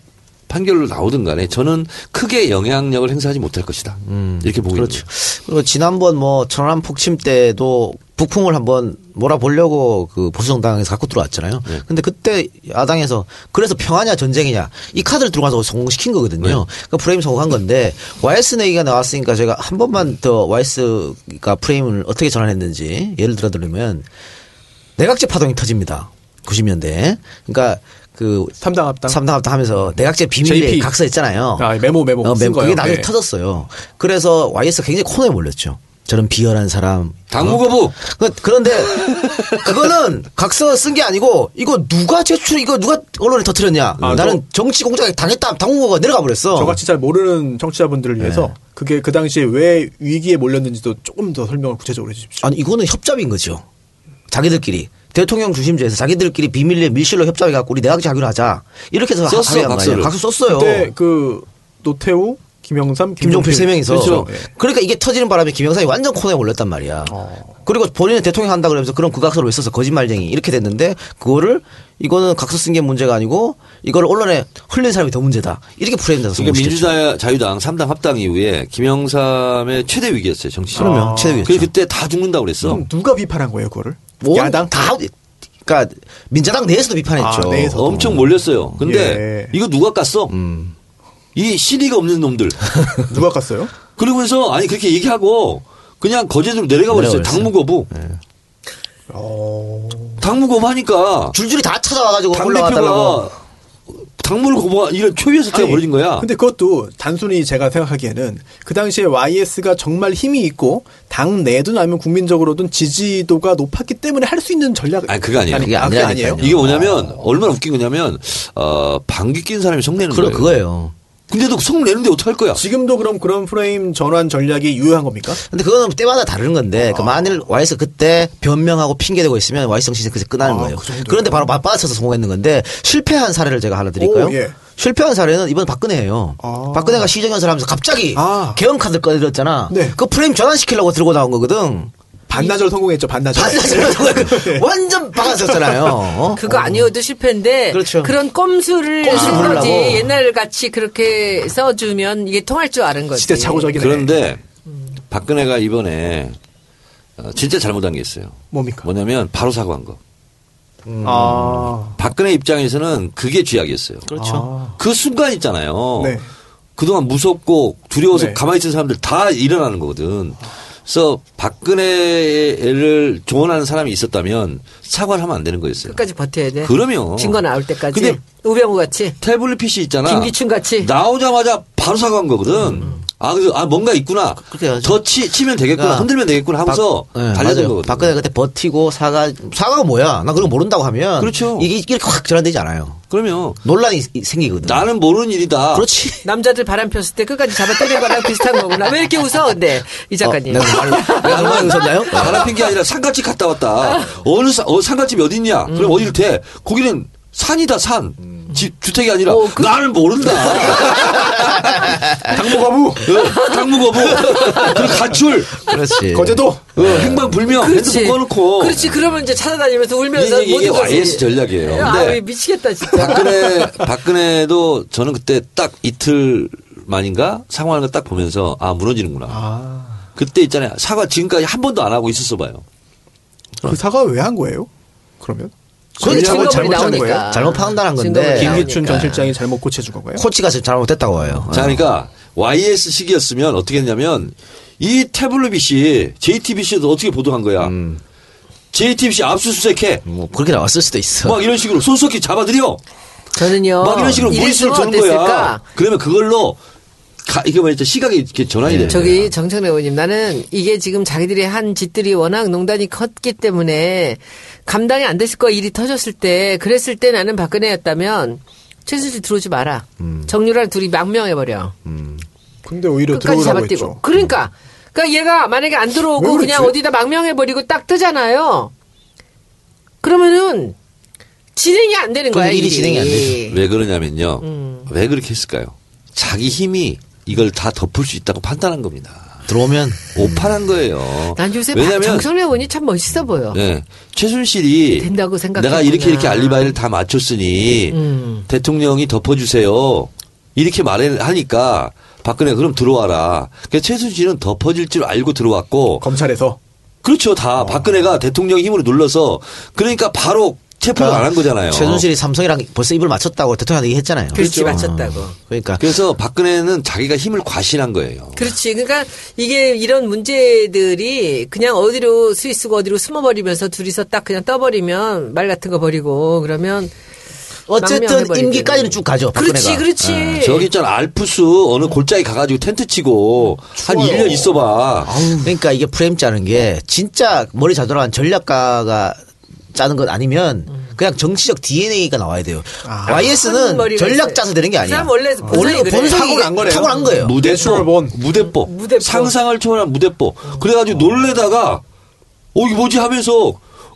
판결로 나오든 간에 저는 크게 영향력을 행사하지 못할 것이다. 이렇게 보고 있는 그렇죠. 그리고 지난번 뭐 천안 폭침 때도 북풍을 한번 몰아보려고 그 보수정당에서 갖고 들어왔잖아요. 네. 근데 그때 야당에서 그래서 평화냐 전쟁이냐 이 카드를 들어가서 성공시킨 거거든요. 네. 그 프레임 성공한 건데 YS 얘기가 나왔으니까 제가 한 번만 더 YS가 프레임을 어떻게 전환했는지 예를 들어 드리면 내각제 파동이 터집니다. 90년대. 그러니까 그 삼당 합당. 삼당 합당 하면서 내각제 JP. 각서 있잖아요. 아, 메모, 메모 어, 쓴 메모. 그게? 나중에 네. 터졌어요. 그래서 YS가 굉장히 코너에 몰렸죠. 저런 비열한 사람. 당무 거부! 그- 그런데 그거는 각서 쓴게 아니고 이거 누가 제출 이거 누가 언론에 터뜨렸냐. 아, 나는 정치 공작에 당했다. 당무거가 내려가 버렸어. 저같이 잘 모르는 청취자분들을 위해서 네. 그게 그 당시에 왜 위기에 몰렸는지도 조금 더 설명을 구체적으로 해 주십시오. 아니 이거는 협잡인 거죠. 자기들끼리 대통령 중심제에서 자기들끼리 비밀리에 밀실로 협잡해 갖고 우리 내각제 하기로 하자. 이렇게 해서 썼어. 각서를. 각서 썼어요. 그때 그 노태우, 김영삼, 김종필 세 명이서. 그렇죠. 예. 그러니까 이게 터지는 바람에 김영삼이 완전 코너에 올렸단 말이야. 그리고 본인은 대통령 한다 그러면서 그런 극악서를 왜 써서 거짓말쟁이 이렇게 됐는데 그거를 이거는 각서 쓴 게 문제가 아니고 이걸 언론에 흘린 사람이 더 문제다. 이렇게 프레임돼서 그러니까 성공시켰죠. 민주자 자유당 3당 합당 이후에 김영삼의 최대 위기였어요 정치적. 그러면 최대 위기였죠. 그래서 그때 다 죽는다고 그랬어. 그럼 누가 비판한 거예요, 그거를? 뭐 야당? 다 그러니까 민자당 내에서도 비판했죠. 아, 내에서. 엄청 몰렸어요. 근데 예. 이거 누가 깠어? 이 실의가 없는 놈들. 누가 깠어요? 그러면서 아니 그렇게 얘기하고 그냥 거제도로 내려가 버렸어요. 당무거부. 어. 당무거부 하니까 줄줄이 다 찾아와가지고 올라왔다고. 당대표가 당무를 거부한 이런 초유의 사태가 아니, 벌어진 거야. 근데 그것도 단순히 제가 생각하기에는 그 당시에 YS가 정말 힘이 있고 당 내든 아니면 국민적으로든 지지도가 높았기 때문에 할 수 있는 전략. 아니, 그게 아니에요. 그게 아, 그게. 아니에요? 이게 뭐냐면 얼마나 웃긴 거냐면 어 방귀 낀 사람이 성내는 그래 거예요. 그거예요. 근데도 성 내는데 어떡할 거야? 지금도 그럼 그런 프레임 전환 전략이 유효한 겁니까? 근데 그거는 때마다 다른 건데 그 만일 YS 그때 변명하고 핑계대고 있으면 YS 정치에서 그새 끝나는 아, 거예요. 그? 그런데 바로 맞받아쳐서 성공했는 건데 실패한 사례를 제가 하나 드릴까요? 오, 예. 실패한 사례는 이번 박근혜예요. 아. 박근혜가 시정연설 하면서 갑자기 아. 개헌 카드 꺼내렸잖아. 네. 그 프레임 전환시키려고 들고 나온 거거든. 반나절 성공했죠, 반나절. 반사절 완전 박았었잖아요. 어? 그거 아니어도 실패인데 그렇죠. 런 꼼수를 쓴 거지. 옛날 같이 그렇게 써주면 이게 통할 줄 아는 거지. 시대착오적이네. 그런데 박근혜가 이번에 어, 진짜 잘못한 게 있어요. 뭡니까? 뭐냐면 바로 사과한 거. 아. 박근혜 입장에서는 그게 쥐약이었어요. 그렇죠. 그 순간 있잖아요. 네. 그동안 무섭고 두려워서 네. 가만히 있던 사람들 다 일어나는 거거든. 그래서 박근혜를 조언하는 사람이 있었다면 사과를 하면 안 되는 거였어요. 끝까지 버텨야 돼. 그러면. 증거 나올 때까지. 근데 우병우 같이. 태블릿 PC 있잖아. 김기춘 같이. 나오자마자 바로 사과한 거거든. 아, 그래서 아 뭔가 있구나. 그렇게 해야죠. 더 치, 치면 되겠구나. 그러니까 흔들면 되겠구나 하고서 박- 네, 달려든 맞아요. 거거든. 박근혜 그때 버티고 사과 사과가 뭐야? 나 그런 거 모른다고 하면 그렇죠. 이게 이렇게 확 전환되지 않아요. 그러면 논란이 이- 생기거든. 나는 모르는 일이다. 그렇지. 남자들 바람 폈을 때 끝까지 잡아 때린 거랑 비슷한 거구나. 왜 이렇게 웃어? 근데 이 작가님. 어, 내가 많이 내가 많이 웃었나요? 바람 핀 게 아니라 산갓집 갔다 왔다. 어느 사, 어, 산갓집이 어디 있냐? 음. 그럼 어디를 대? 거기는 산이다 산. 집 주택이 아니라 어, 그- 나는 모른다. 당무거부. 어, 당무거부. 그리고 가출. 그렇지. 거제도. 어, 행방불명. 그렇지. 핸드폰 꺼놓고. 그렇지. 그러면 이제 찾아다니면서 울면서 이게, 이게 YS 전략이에요. 아, 근데 미치겠다 진짜. 박근혜, 박근혜도 저는 그때 딱 이틀 만인가 상황을 딱 보면서 아, 무너지는구나. 아. 그때 있잖아요. 사과 지금까지 한 번도 안 하고 있었어 봐요. 그 사과 왜 한 거예요? 그러면? 증거물이 잘못 짠 나오니까. 거예요? 잘못 판단한 건데 김기춘. 전 실장이 잘못 고쳐준 건가요? 코치가 지금 잘못됐다고 해요. 자, 그러니까 YS 시기였으면 어떻게 했냐면 이 태블릿이 JTBC도 어떻게 보도한 거야. JTBC 압수수색해. 뭐 그렇게 나왔을 수도 있어. 막 이런 식으로 손석희 잡아들여. 저는요. 막 이런 식으로 무리수를 두는 거야. 그러면 그걸로 가, 이게 뭐였죠? 시각이 이렇게 전환이 되는 저기 거야. 정청래 의원님 나는 이게 지금 자기들이 한 짓들이 워낙 농단이 컸기 때문에 감당이 안 됐을 거야 일이 터졌을 때 그랬을 때 나는 박근혜였다면 최순실 들어오지 마라 정유랑 둘이 망명해버려 근데 오히려 끝까지 들어오라고 했죠. 그러니까 그러니까 얘가 만약에 안왜 들어오고? 그냥 어디다 망명해버리고 딱 뜨잖아요 그러면은 진행이 안 되는 거야 일이 진행이 안 되죠. 왜 그러냐면요. 음. 왜 그렇게 했을까요? 자기 힘이 이걸 다 덮을 수 있다고 판단한 겁니다. 들어오면 오판한 거예요. 난 요새 왜냐면 정청래 의원이 참 멋있어 보여 네. 최순실이 된다고 생각했구나. 내가 이렇게 이렇게 알리바이를 다 맞췄으니 음. 대통령이 덮어주세요. 이렇게 말하니까 박근혜 그럼 들어와라. 그러니까 최순실은 덮어질 줄 알고 들어왔고 검찰에서. 그렇죠. 다 박근혜가 대통령 힘으로 눌러서 그러니까 바로 체포를 안한 거잖아요. 최순실이 삼성이랑 벌써 입을 맞췄다고 대통령한테 얘기했잖아요. 그렇지 어. 맞췄다고 그러니까 그래서 박근혜는 자기가 힘을 과신한 거예요. 그렇지. 그러니까 이게 이런 문제들이 그냥 어디로 스위스고 어디로 숨어버리면서 둘이서 딱 그냥 떠버리면 말 같은 거 버리고 그러면 어쨌든 임기까지는. 쭉 가죠. 그렇지, 박근혜가. 그렇지. 예. 저기 있잖아 알프스 어느 골짜기 가가지고 텐트 치고 한 1년 있어봐. 그러니까 이게 프레임 짜는 게 진짜 머리 잘 돌아간 전략가가 짜는 것 아니면 그냥 정치적 DNA가 나와야 돼요. 큰 YS는 전략. 짜서 되는 게그 아니야. 원래 본성이 그래. 본성이 타고난 거래요. 타고난 거예요. 본. 무대뽀. 무대뽀. 상상을 초월한 무대뽀. 그래가지고 놀래다가 어 이게 뭐지 하면서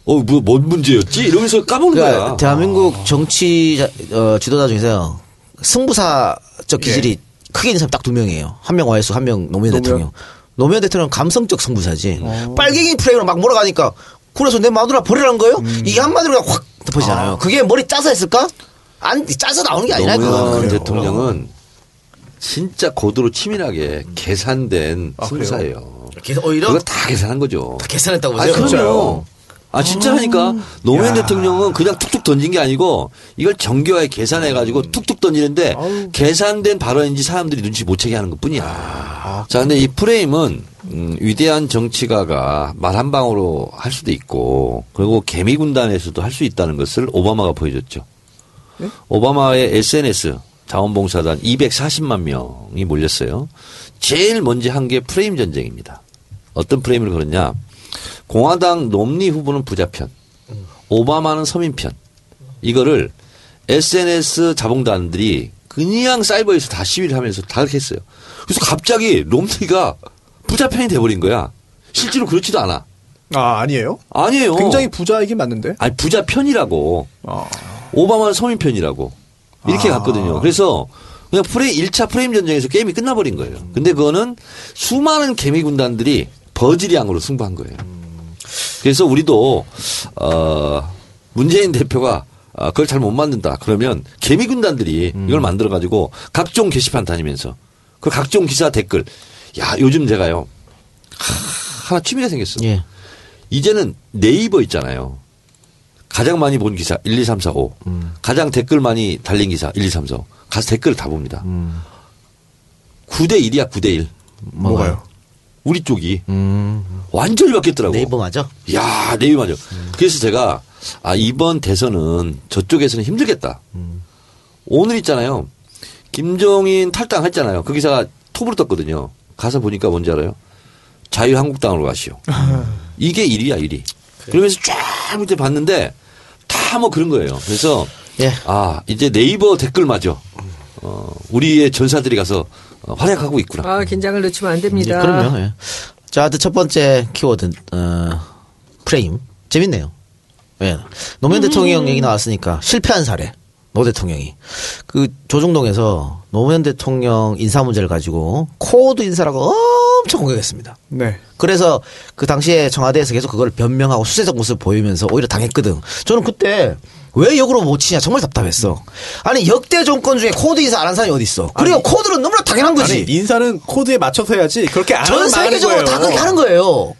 어 뭐 뭔 문제였지 이러면서 까먹는 그러니까 거야. 대한민국 정치 자- 어, 지도자 중에서 승부사적 기질이 크게 있는 사람 딱 두 명이에요. 한 명 와이스, 한명 노무현 노무현. 대통령. 노무현 대통령 은 감성적 승부사지. 어. 빨갱이 프레임으로 막 몰아가니까 그래서 내 마누라 버리라는 거예요? 음. 이게 한마디로 확 덮어지잖아요. 그게 머리 짜서 했을까? 안 짜서 나오는 게 아니라 노무현. 대통령은 진짜 고도로 치밀하게 계산된 아, 승부사예요. 그래서 오히려 그거 다 계산한 거죠. 다 계산했다고 아, 보세요. 그럼요. 아, 진짜라니까. 노무현 야. 대통령은 그냥 툭툭 던진 게 아니고 이걸 정교하게 계산해 가지고 툭툭 던지는데 아우. 계산된 발언인지 사람들이 눈치 못 채게 하는 것 뿐이야. 자, 근데 이 프레임은 음, 위대한 정치가가 말 한 방으로 할 수도 있고 그리고 개미 군단에서도 할 수 있다는 것을 오바마가 보여줬죠. 오바마의 SNS 자원봉사단 240만 명이 몰렸어요. 제일 먼저 한 게 프레임 전쟁입니다. 어떤 프레임을 걸었냐? 공화당 롬니 후보는 부자편, 오바마는 서민편. 이거를 SNS 자봉단들이 그냥 사이버에서 다 시위를 하면서 다 그렇게 했어요. 그래서 갑자기 롬니가 부자편이 돼버린 거야. 실제로 그렇지도 않아. 아 아니에요? 아니에요. 굉장히 부자이긴 맞는데. 아니 부자편이라고. 아, 오바마는 서민편이라고. 이렇게 갔거든요. 그래서 그냥 프레임, 1차 프레임 전쟁에서 게임이 끝나버린 거예요. 근데 그거는 수많은 개미 군단들이 버즈리앙으로 승부한 거예요. 그래서 우리도, 어, 문재인 대표가 아, 그걸 잘 못 만든다. 그러면 개미 군단들이 이걸 만들어 가지고 각종 게시판 다니면서 그 각종 기사 댓글. 야, 요즘 제가요. 하, 하나 취미가 생겼어. 예. 이제는 네이버 있잖아요. 가장 많이 본 기사 1, 2, 3, 4, 5. 가장 댓글 많이 달린 기사 1, 2, 3, 4, 5. 가서 댓글을 다 봅니다. 9대 1이야, 9대 1. 뭐가요? 우리 쪽이 음. 완전히 바뀌었더라고. 네이버 맞아? 야, 네이버 맞아. 그래서 제가 아, 이번 대선은 저쪽에서는 힘들겠다. 오늘 있잖아요. 김종인 탈당했잖아요. 그 기사가 톱으로 떴거든요. 가서 보니까 뭔지 알아요? 자유한국당으로 가시오. 이게 1위야, 1위. 그러면서 쫙 이제 봤는데 다 뭐 그런 거예요. 그래서 예. 아, 이제 네이버 댓글 맞아. 어, 우리의 전사들이 가서 어, 활약하고 있구나. 아, 긴장을 늦추면 안 예, 됩니다. 그럼요. 예. 자, 하여튼 첫 번째 키워드, 어, 프레임. 재밌네요. 예. 노무현 대통령 얘기 나왔으니까 실패한 사례. 노 대통령이. 그 조중동에서 노무현 대통령 인사 문제를 가지고 코드 인사라고 엄청 공격했습니다. 네. 그래서 그 당시에 청와대에서 계속 그걸 변명하고 수세적 모습을 보이면서 오히려 당했거든. 저는 그때 왜 역으로 못 치냐 정말 답답했어. 아니 역대 정권 중에 코드 인사 안 한 사람이 어디 있어? 그리고 코드는 너무나 당연한 거지. 아니 인사는 코드에 맞춰서 해야지 그렇게 안 하면 망하는 세계적으로 거예요. 다 그렇게 하는 거예요.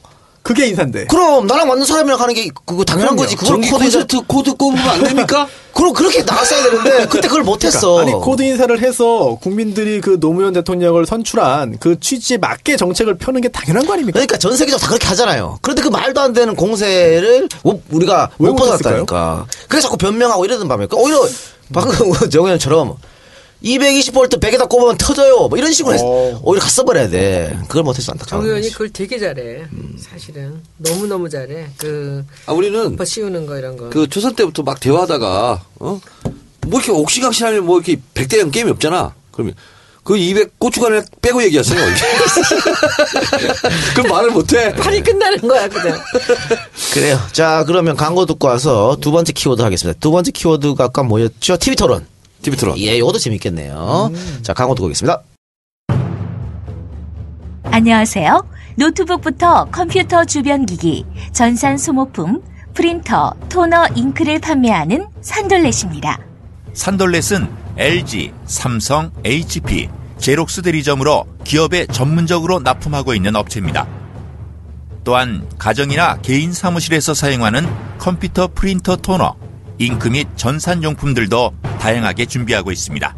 그게 인사인데. 그럼 나랑 맞는 사람이랑 하는 게 그거 당연한 그럼요. 거지. 그걸 전기 코드 인사 콘센트 코드 꼽으면 안 됩니까? 그럼 그렇게 나왔어야 되는데 그때 그걸 못했어. 그러니까 아니 코드 인사를 해서 국민들이 그 노무현 대통령을 선출한 그 취지에 맞게 정책을 펴는 게 당연한 거 아닙니까? 그러니까 전 세계적으로 다 그렇게 하잖아요. 그런데 그 말도 안 되는 공세를 못- 우리가 왜못 벗었다니까. 그래서 자꾸 변명하고 이러던 밤에 오히려 방금 정 의원처럼 220V 100에다 꼽으면 터져요. 뭐 이런 식으로 해서 어. 오히려 갔어 버려야 돼. 그걸 못해서 안타까워. 정 의원이 그걸 되게 잘해. 사실은 너무 너무 잘해. 그 아, 우리는 씌우는 거 이런 거. 그 초선 때부터 막 대화하다가 어? 뭐 이렇게 옥시각시하면 뭐 이렇게 100대 0 게임이 없잖아. 그러면 그 200 고추간을 빼고 얘기하세요. 그럼 말을 못해. 판이 끝나는 거야 그냥. 그래요. 자, 그러면 광고 듣고 와서 두 번째 키워드 하겠습니다. 두 번째 키워드가 아까 뭐였죠? TV 토론. TV 토론. 예, 이것도 재밌겠네요. 자, 광고 듣고 오겠습니다. 안녕하세요. 노트북부터 컴퓨터 주변 기기, 전산 소모품, 프린터, 토너, 잉크를 판매하는 산돌렛입니다. 산돌렛은 LG, 삼성, HP, 제록스 대리점으로 기업에 전문적으로 납품하고 있는 업체입니다. 또한 가정이나 개인 사무실에서 사용하는 컴퓨터 프린터 토너, 잉크 및 전산용품들도 다양하게 준비하고 있습니다.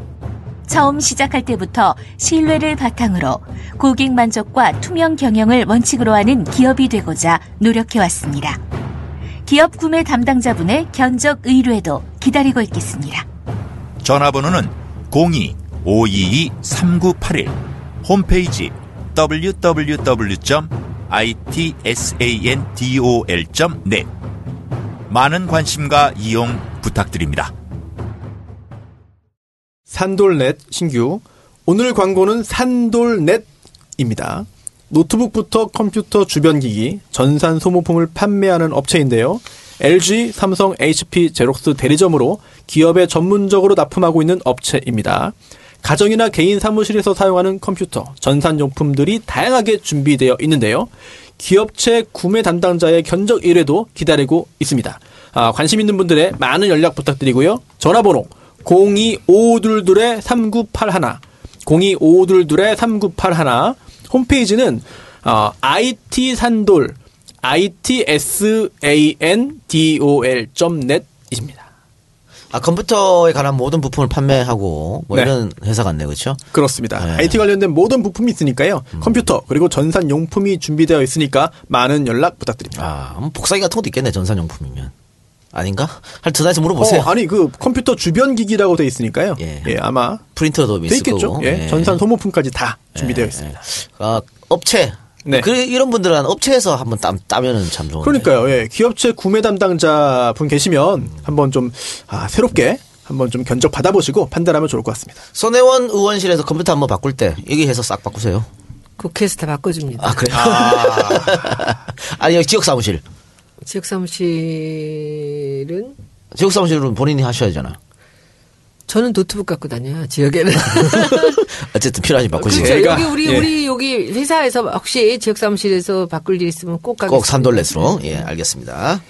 처음 시작할 때부터 신뢰를 바탕으로 고객 만족과 투명 경영을 원칙으로 하는 기업이 되고자 노력해왔습니다. 기업 구매 담당자분의 견적 의뢰도 기다리고 있겠습니다. 전화번호는 02-522-3981 홈페이지 www.itsandol.net 많은 관심과 이용 부탁드립니다. 산돌넷 신규. 오늘 광고는 산돌넷입니다. 노트북부터 컴퓨터 주변 기기, 전산 소모품을 판매하는 업체인데요. LG, 삼성, HP, 제록스 대리점으로 기업에 전문적으로 납품하고 있는 업체입니다. 가정이나 개인 사무실에서 사용하는 컴퓨터, 전산용품들이 다양하게 준비되어 있는데요. 기업체 구매 담당자의 견적 의뢰도 기다리고 있습니다. 아, 관심 있는 분들의 많은 연락 부탁드리고요. 전화번호 02522-3981 02522-3981 홈페이지는 어, it산돌 itsandol.net 아 컴퓨터에 관한 모든 부품을 판매하고 뭐 네. 이런 회사 같네요, 그렇죠? 그렇습니다. 네. IT 관련된 모든 부품이 있으니까요. 컴퓨터 그리고 전산 용품이 준비되어 있으니까 많은 연락 부탁드립니다. 아, 뭐 복사기 같은 것도 있겠네, 전산 용품이면. 아닌가? 할 전화해서 물어보세요. 어, 아니 그 컴퓨터 주변 기기라고 돼 있으니까요. 예. 예, 아마 프린터도 돼 있을 있겠죠. 거고. 예, 예. 전산 소모품까지 다 준비되어 예, 있습니다. 아, 업체. 네. 그 이런 분들은 업체에서 한번 따, 따면은 참 좋은데. 그러니까요. 예, 기업체 구매 담당자 분 계시면 한번 좀 아, 새롭게 한번 좀 견적 받아보시고 판단하면 좋을 것 같습니다. 손혜원 의원실에서 컴퓨터 한번 바꿀 때 얘기해서 싹 바꾸세요. 국회에서 다 바꿔줍니다. 아, 그래요? 아니, 여기 지역 사무실. 지역 사무실은 지역 사무실은 본인이 하셔야 되잖아. 저는 노트북 갖고 다녀요. 지역에는. 어쨌든 필요하지 바꾸시고. 그렇죠. 제가, 여기 우리 예. 우리 여기 회사에서 혹시 지역 사무실에서 바꿀 일 있으면 꼭 가겠습니다. 꼭 산돌렛으로. 예, 알겠습니다.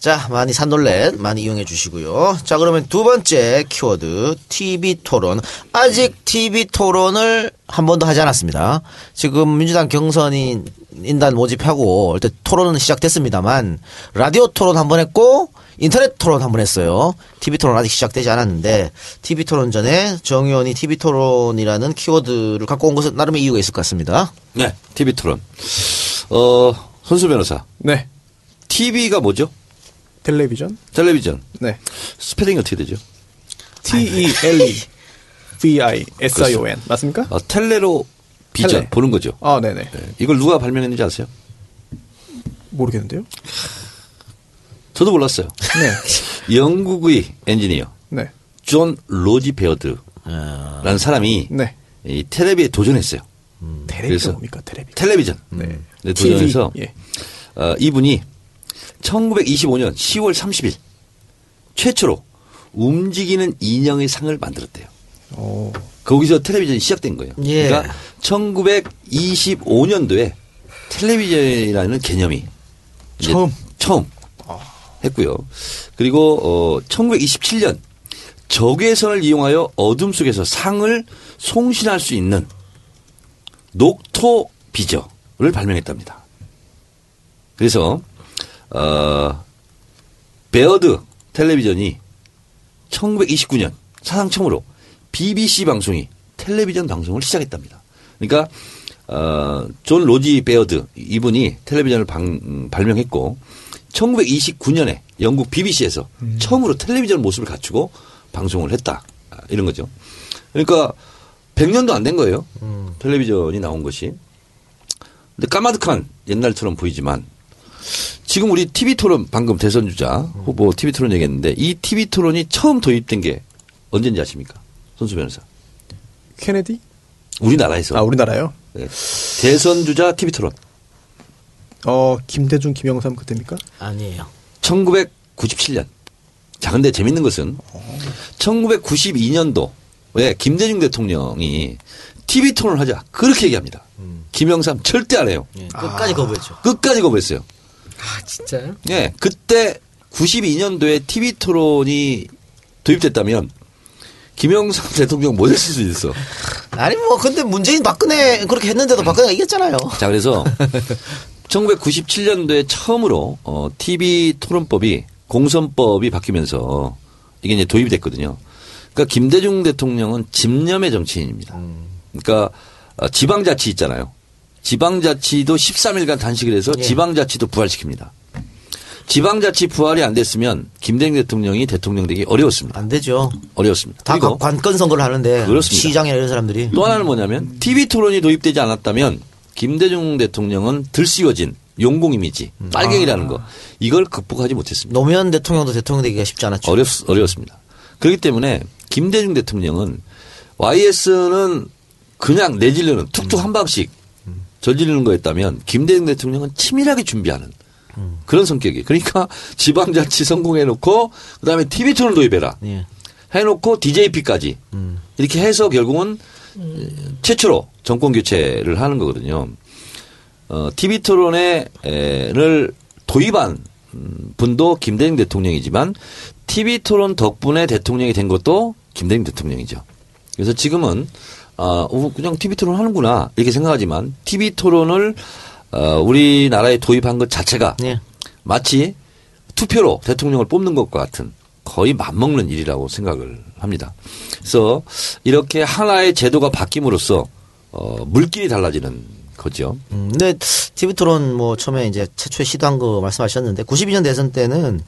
자, 많이 산돌렛 많이 이용해 주시고요. 자, 그러면 두 번째 키워드 TV 토론. 아직 TV 토론을 한 번도 하지 않았습니다. 지금 민주당 경선인 인단 모집하고 일단 토론은 시작됐습니다만 라디오 토론 한 번 했고 인터넷 토론 한번 했어요. TV 토론 아직 시작되지 않았는데 TV 토론 전에 정 의원이 TV 토론이라는 키워드를 갖고 온 것은 나름의 이유가 있을 것 같습니다. 네, TV 토론. 어, 손수 변호사. 네. TV가 뭐죠? 텔레비전. 텔레비전. 네. 스펠링이 어떻게 되죠? T E L E V I S I O N 맞습니까? 어, 텔레로 비전 텔레. 보는 거죠. 아, 네네. 네. 이걸 누가 발명했는지 아세요? 모르겠는데요. 저도 몰랐어요. 네. 영국의 엔지니어 네. 존 로지 베어드라는 사람이 네. 이 텔레비에 도전했어요. 텔레비전 그래서- 뭡니까? 텔레비전. 텔레비전. 네. 네, 도전해서 TV. 예. 어, 이분이 1925년 10월 30일 최초로 움직이는 인형의 상을 만들었대요. 오. 거기서 텔레비전이 시작된 거예요. 예. 그러니까 1925년도에 텔레비전이라는 개념이 처음. 처음 했고요. 그리고 어 1927년 적외선을 이용하여 어둠 속에서 상을 송신할 수 있는 noctovisor를 발명했답니다. 그래서 어 베어드 텔레비전이 1929년 사상 처음으로 BBC 방송이 텔레비전 방송을 시작했답니다. 그러니까 어, 존 로지 베어드 이분이 텔레비전을 방- 음, 발명했고 1929년에 영국 BBC에서 처음으로 텔레비전 모습을 갖추고 방송을 했다 아, 이런 거죠. 그러니까 100년도 안 된 거예요. 텔레비전이 나온 것이. 근데 까마득한 옛날처럼 보이지만 지금 우리 TV 토론 방금 대선 주자 후보 TV 토론 얘기했는데 이 TV 토론이 처음 도입된 게 언제인지 아십니까? 손수 변호사. 케네디? 우리나라에서 아, 우리나라요? 네. 대선 주자 TV 토론 어, 김대중, 김영삼 그때입니까? 아니에요. 1997년. 자, 근데 재밌는 것은 1992년도에 김대중 대통령이 TV 토론을 하자 그렇게 얘기합니다. 김영삼 절대 안 해요. 예, 끝까지 거부했죠. 끝까지 거부했어요. 아 진짜요? 예, 그때 92년도에 TV 토론이 도입됐다면 김영삼 대통령 못 했을 수도 있어. 아니 뭐 근데 문재인 박근혜 그렇게 했는데도 박근혜가 이겼잖아요. 자, 그래서 1997년도에 처음으로 어, TV 토론법이 공선법이 바뀌면서 이게 이제 도입이 됐거든요. 그러니까 김대중 대통령은 집념의 정치인입니다. 그러니까 어, 지방자치 있잖아요. 지방자치도 13일간 단식을 해서 예. 지방자치도 부활시킵니다. 지방자치 부활이 안 됐으면 김대중 대통령이 대통령 되기 어려웠습니다. 안 되죠. 어려웠습니다. 다 관건 선거를 하는데 그렇습니다. 시장이나 이런 사람들이 또 하나는 뭐냐면 TV 토론이 도입되지 않았다면 김대중 대통령은 들씌워진 용공 이미지 빨갱이라는 거 이걸 극복하지 못했습니다. 노무현 대통령도 대통령 되기가 쉽지 않았죠. 어렵 어려웠습니다. 그렇기 때문에 김대중 대통령은 YS는 그냥 내지르는 툭툭 한 방씩 저지르는 거였다면 김대중 대통령은 치밀하게 준비하는 그런 성격이. 그러니까 지방자치 성공해놓고 그다음에 TV 토론 도입해라. 예. 해놓고 DJP까지 이렇게 해서 결국은 최초로 정권 교체를 하는 거거든요. 어, TV 토론회를 도입한 음, 분도 김대중 대통령이지만 TV 토론 덕분에 대통령이 된 것도 김대중 대통령이죠. 그래서 지금은 어, 어, 그냥 TV 토론 하는구나 이렇게 생각하지만 TV 토론을 어, 우리나라에 도입한 것 자체가 예. 마치 투표로 대통령을 뽑는 것과 같은 거의 맞먹는 일이라고 생각을 합니다. 그래서 이렇게 하나의 제도가 바뀜으로써 어, 물길이 달라지는 거죠. 음, 근데 TV 토론 뭐 처음에 이제 최초에 시도한 거 말씀하셨는데 92년 대선 때는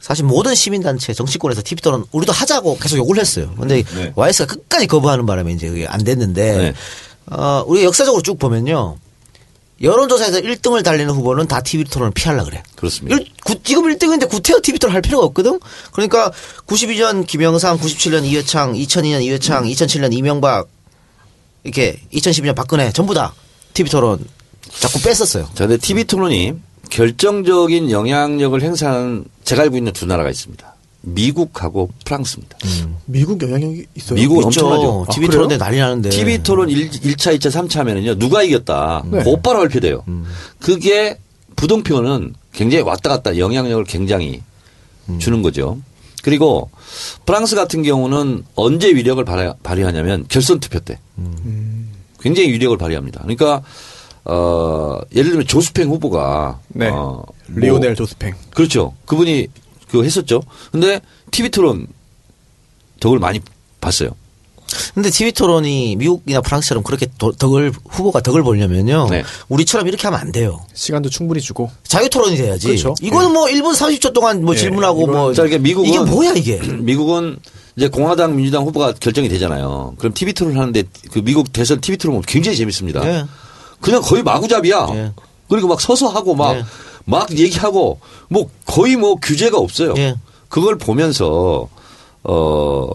사실 모든 시민단체 정치권에서 TV 토론 우리도 하자고 계속 요구를 했어요. 근데 네. YS가 끝까지 거부하는 바람에 이제 그게 안 됐는데 네. 어, 우리가 역사적으로 쭉 보면요. 여론조사에서 1등을 달리는 후보는 다 TV 토론을 피하려 그래. 그렇습니다. 일- 구- 지금 1등인데 구태여 TV 토론 할 필요가 없거든? 그러니까 92년 김영삼, 97년 이회창, 2002년 이회창, 2007년 이명박, 이렇게 2012년 박근혜 전부 다 TV 토론 자꾸 뺐었어요. 자, 근데 TV 토론이 결정적인 영향력을 행사하는 제가 알고 있는 두 나라가 있습니다. 미국하고 프랑스입니다. 미국 영향력이 있어요. 미국은 있죠. 엄청나죠. TV 아, 토론 때 그래요? 난리 나는데. TV 토론 1, 1차, 2차, 3차 하면은요, 누가 이겼다. 네. 곧바로 발표돼요. 그게 부동표는 굉장히 왔다 갔다 영향력을 굉장히 주는 거죠. 그리고 프랑스 같은 경우는 언제 위력을 발휘- 발휘 하냐면 결선 투표 때. 굉장히 위력을 발휘합니다. 그러니까, 어, 예를 들면 조스팽 후보가. 네. 어, 뭐 리오넬 조스팽. 그렇죠. 그분이 그 했었죠. 근데 TV 토론 덕을 많이 봤어요. 근데 TV 토론이 미국이나 프랑스처럼 그렇게 도- 덕을 후보가 덕을 보려면요. 네. 우리처럼 이렇게 하면 안 돼요. 시간도 충분히 주고. 자유 토론이 돼야지. 그렇죠. 이거는 뭐 1분 30초 동안 뭐 예, 질문하고 뭐 자, 이게 미국은 이게 뭐야 이게? 미국은 이제 공화당, 민주당 후보가 결정이 되잖아요. 그럼 TV 토론 하는데 그 미국 대선 TV 토론 굉장히 재밌습니다. 예. 그냥 거의 마구잡이야. 예. 그리고 막 서서 하고 막, 예. 막 얘기하고 뭐 거의 뭐 규제가 없어요. 예. 그걸 보면서 어,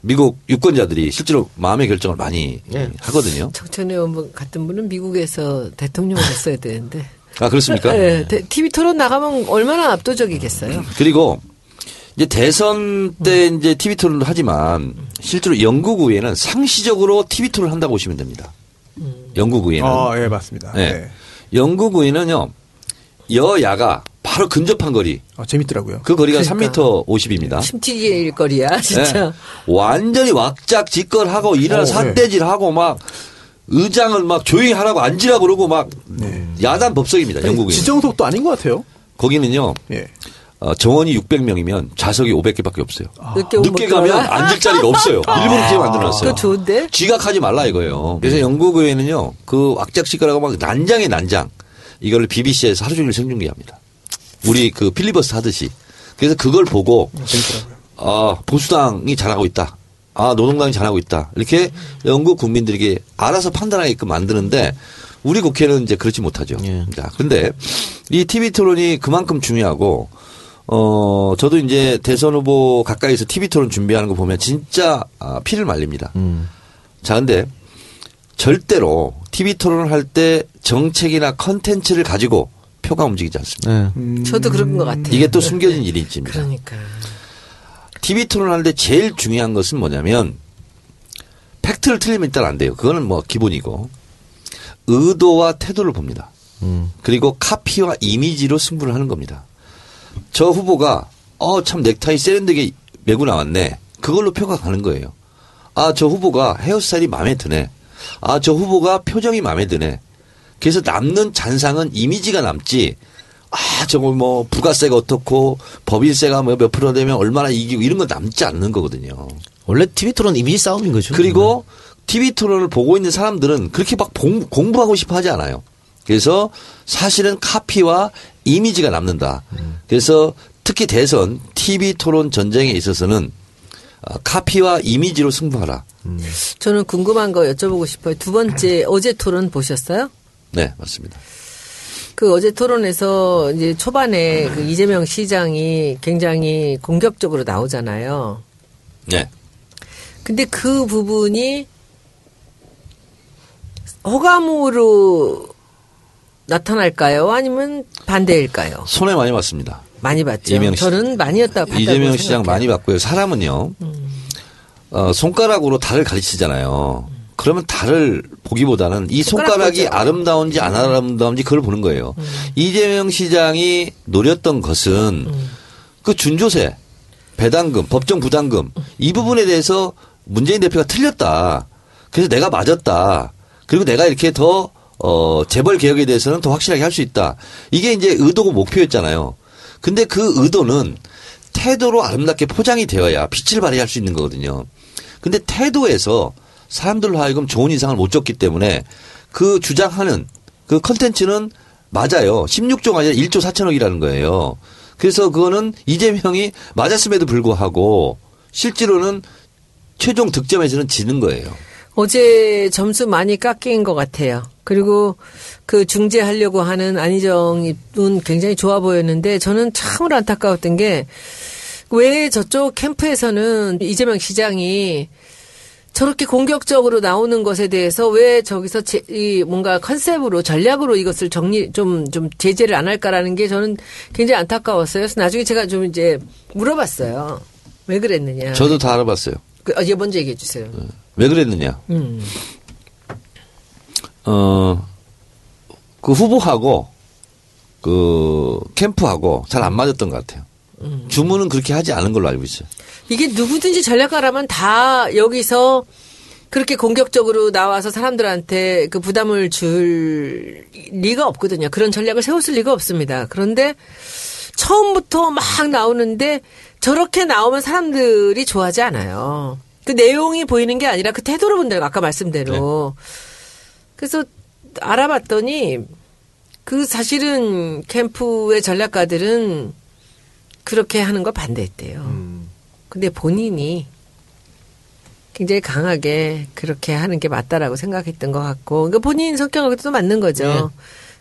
미국 유권자들이 실제로 마음의 결정을 많이 예. 하거든요. 정천의 의원 같은 분은 미국에서 대통령을 했어야 되는데. 아, 그렇습니까? 네, TV 토론 나가면 얼마나 압도적이겠어요. 그리고 이제 대선 때 이제 TV 토론도 하지만 실제로 영국 의회는 상시적으로 TV 토론을 한다고 보시면 됩니다. 영국 의회는. 아, 예, 맞습니다. 네. 네. 영국 의회는요, 여야가 바로 근접한 거리. 아, 재밌더라고요. 그 거리가 그러니까. 3m 50입니다. 침튀기 일 거리야, 진짜. 완전히 왁작 짓걸하고 일어나 어, 삿대질하고 막 의장은 막 조용히 하라고 앉으라 그러고 막 야단 법석입니다. 영국 의회. 지정석도 아닌 것 같아요. 거기는요, 예. 어, 정원이 600명이면 좌석이 500개밖에 없어요. 늦게 오면 늦게 가면? 앉을 자리가 없어요. 일부러 그렇게 만들어놨어요. 그거 좋은데? 지각하지 말라 이거예요. 그래서 영국 의회는요, 그 왁작시가라고 막 난장의 난장, 이걸 BBC에서 하루 종일 생중계합니다. 우리 그 필리버스 하듯이. 그래서 그걸 보고, 아, 보수당이 잘하고 있다. 아, 노동당이 잘하고 있다. 이렇게 영국 국민들에게 알아서 판단하게끔 만드는데, 우리 국회는 이제 그렇지 못하죠. 예. 자, 근데 이 TV 토론이 그만큼 중요하고, 어, 저도 이제 대선 후보 가까이서 TV 토론 준비하는 거 보면 진짜 아, 피를 말립니다. 자, 근데 절대로 TV 토론을 할 때 정책이나 컨텐츠를 가지고 표가 움직이지 않습니다. 네. 저도 그런 것 같아요. 이게 또 숨겨진 일입니다. 그러니까. TV 토론 하는데 제일 중요한 것은 뭐냐면 팩트를 틀리면 일단 안 돼요. 그거는 뭐 기본이고 의도와 태도를 봅니다. 그리고 카피와 이미지로 승부를 하는 겁니다. 저 후보가 어 참 넥타이 세련되게 메고 나왔네. 그걸로 표가 가는 거예요. 아 저 후보가 헤어스타일이 마음에 드네. 아 저 후보가 표정이 마음에 드네. 그래서 남는 잔상은 이미지가 남지. 아 저거 뭐 부가세가 어떻고 법인세가 뭐 몇 프로 되면 얼마나 이기고 이런 거 남지 않는 거거든요. 원래 TV 토론 이미지 싸움인 거죠. 그리고 TV 토론을 보고 있는 사람들은 그렇게 막 공, 공부하고 싶어 하지 않아요. 그래서 사실은 카피와 이미지가 남는다. 그래서 특히 대선 TV 토론 전쟁에 있어서는 어, 카피와 이미지로 승부하라. 저는 궁금한 거 여쭤보고 싶어요. 두 번째, 어제 토론 보셨어요? 네, 맞습니다. 그 어제 토론에서 이제 초반에 그 이재명 시장이 굉장히 공격적으로 나오잖아요. 네. 근데 그 부분이 호감으로 나타날까요? 아니면 반대일까요? 손해 많이 봤습니다. 많이 봤죠. 이재명 시- 저는 많이였다고 봤다고 이재명 시장. 많이 봤고요. 사람은요. 어, 손가락으로 달을 가르치잖아요. 그러면 달을 보기보다는 이 손가락이. 아름다운지 안 아름다운지 그걸 보는 거예요. 이재명 시장이 노렸던 것은 그 준조세, 배당금, 법정 부담금 이 부분에 대해서 문재인 대표가 틀렸다. 그래서 내가 맞았다. 그리고 내가 이렇게 더 어, 재벌 개혁에 대해서는 더 확실하게 할 수 있다. 이게 이제 의도고 목표였잖아요. 근데 그 의도는 태도로 아름답게 포장이 되어야 빛을 발휘할 수 있는 거거든요. 근데 태도에서 사람들로 하여금 좋은 인상을 못 줬기 때문에 그 주장하는 그 컨텐츠는 맞아요. 16조가 아니라 1조 4천억이라는 거예요. 그래서 그거는 이재명이 맞았음에도 불구하고 실제로는 최종 득점에서는 지는 거예요. 어제 점수 많이 깎인 것 같아요. 그리고 그 중재하려고 하는 안희정은 굉장히 좋아 보였는데 저는 참으로 안타까웠던 게 왜 저쪽 캠프에서는 이재명 시장이 저렇게 공격적으로 나오는 것에 대해서 왜 저기서 제, 이 뭔가 컨셉으로 전략으로 이것을 정리 좀좀 제재를 안 할까라는 게 저는 굉장히 안타까웠어요. 그래서 나중에 제가 좀 이제 물어봤어요. 왜 그랬느냐. 저도 다 알아봤어요. 그, 어, 예, 먼저 얘기해 주세요. 왜 그랬느냐. 음. 어, 그 후보하고 그 캠프하고 잘 안 맞았던 것 같아요. 주문은 그렇게 하지 않은 걸로 알고 있어요. 이게 누구든지 전략가라면 다 여기서 그렇게 공격적으로 나와서 사람들한테 그 부담을 줄 리가 없거든요. 그런 전략을 세웠을 리가 없습니다. 그런데 처음부터 막 나오는데 저렇게 나오면 사람들이 좋아하지 않아요. 그 내용이 보이는 게 아니라 그 태도로 본다고 아까 말씀대로. 그래서 알아봤더니 그 사실은 캠프의 전략가들은 그렇게 하는 걸 반대했대요. 근데 본인이 굉장히 강하게 그렇게 하는 게 맞다라고 생각했던 것 같고, 그러니까 본인 성격하고도 또 맞는 거죠.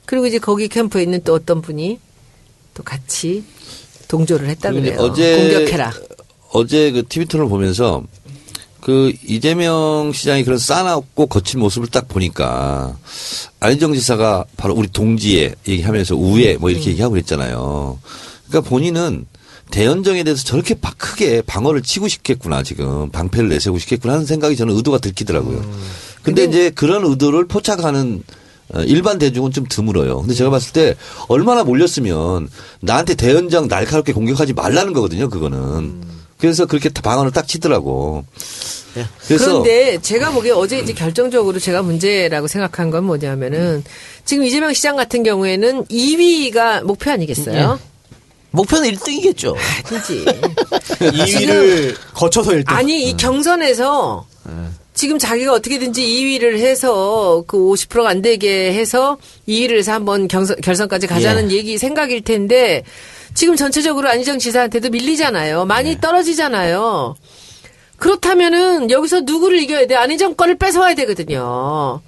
그리고 이제 거기 캠프에 있는 또 어떤 분이 또 같이 동조를 했다 그래요. 어제 공격해라. 어제 그 TV 토론을 보면서 그 이재명 시장이 그런 싸납고 거친 모습을 딱 보니까 안희정 지사가 바로 우리 동지에 얘기하면서 우에 뭐 이렇게 얘기하고 그랬잖아요. 그러니까 본인은 대연정에 대해서 저렇게 바- 크게 방어를 치고 싶겠구나 지금 방패를 내세우고 싶겠구나 하는 생각이 저는 의도가 들키더라고요. 근데 이제 그런 의도를 포착하는 어, 일반 대중은 좀 드물어요. 근데 제가 봤을 때 얼마나 몰렸으면 나한테 대연장 날카롭게 공격하지 말라는 거거든요. 그거는. 그래서 그렇게 다 방언을 딱 치더라고. 그래서 그런데 제가 보기에 어제 이제 결정적으로 제가 문제라고 생각한 건 뭐냐면은 지금 이재명 시장 같은 경우에는 2위가 목표 아니겠어요? 목표는 1등이겠죠. 아니지. 2위를 거쳐서 1등. 아니 이 경선에서 지금 자기가 어떻게든지 2위를 해서 그 50%가 안 되게 해서 2위를 해서 한번 경선, 결선까지 가자는 얘기 생각일 텐데 지금 전체적으로 안희정 지사한테도 밀리잖아요. 많이 떨어지잖아요. 그렇다면은 여기서 누구를 이겨야 돼? 안희정 거를 뺏어와야 되거든요.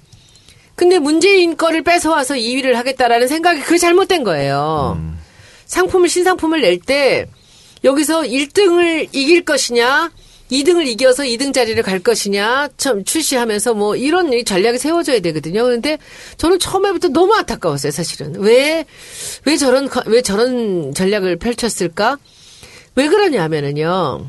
근데 문재인 거를 뺏어와서 2위를 하겠다라는 생각이 그게 잘못된 거예요. 상품을 신상품을 낼 때 여기서 1등을 이길 것이냐 2등을 이겨서 2등 자리를 갈 것이냐 참 출시하면서 뭐 이런 이 전략이 세워져야 되거든요. 그런데 저는 처음에부터 너무 안타까웠어요, 사실은. 왜, 왜 저런, 거- 왜 저런 전략을 펼쳤을까? 왜 그러냐면은요.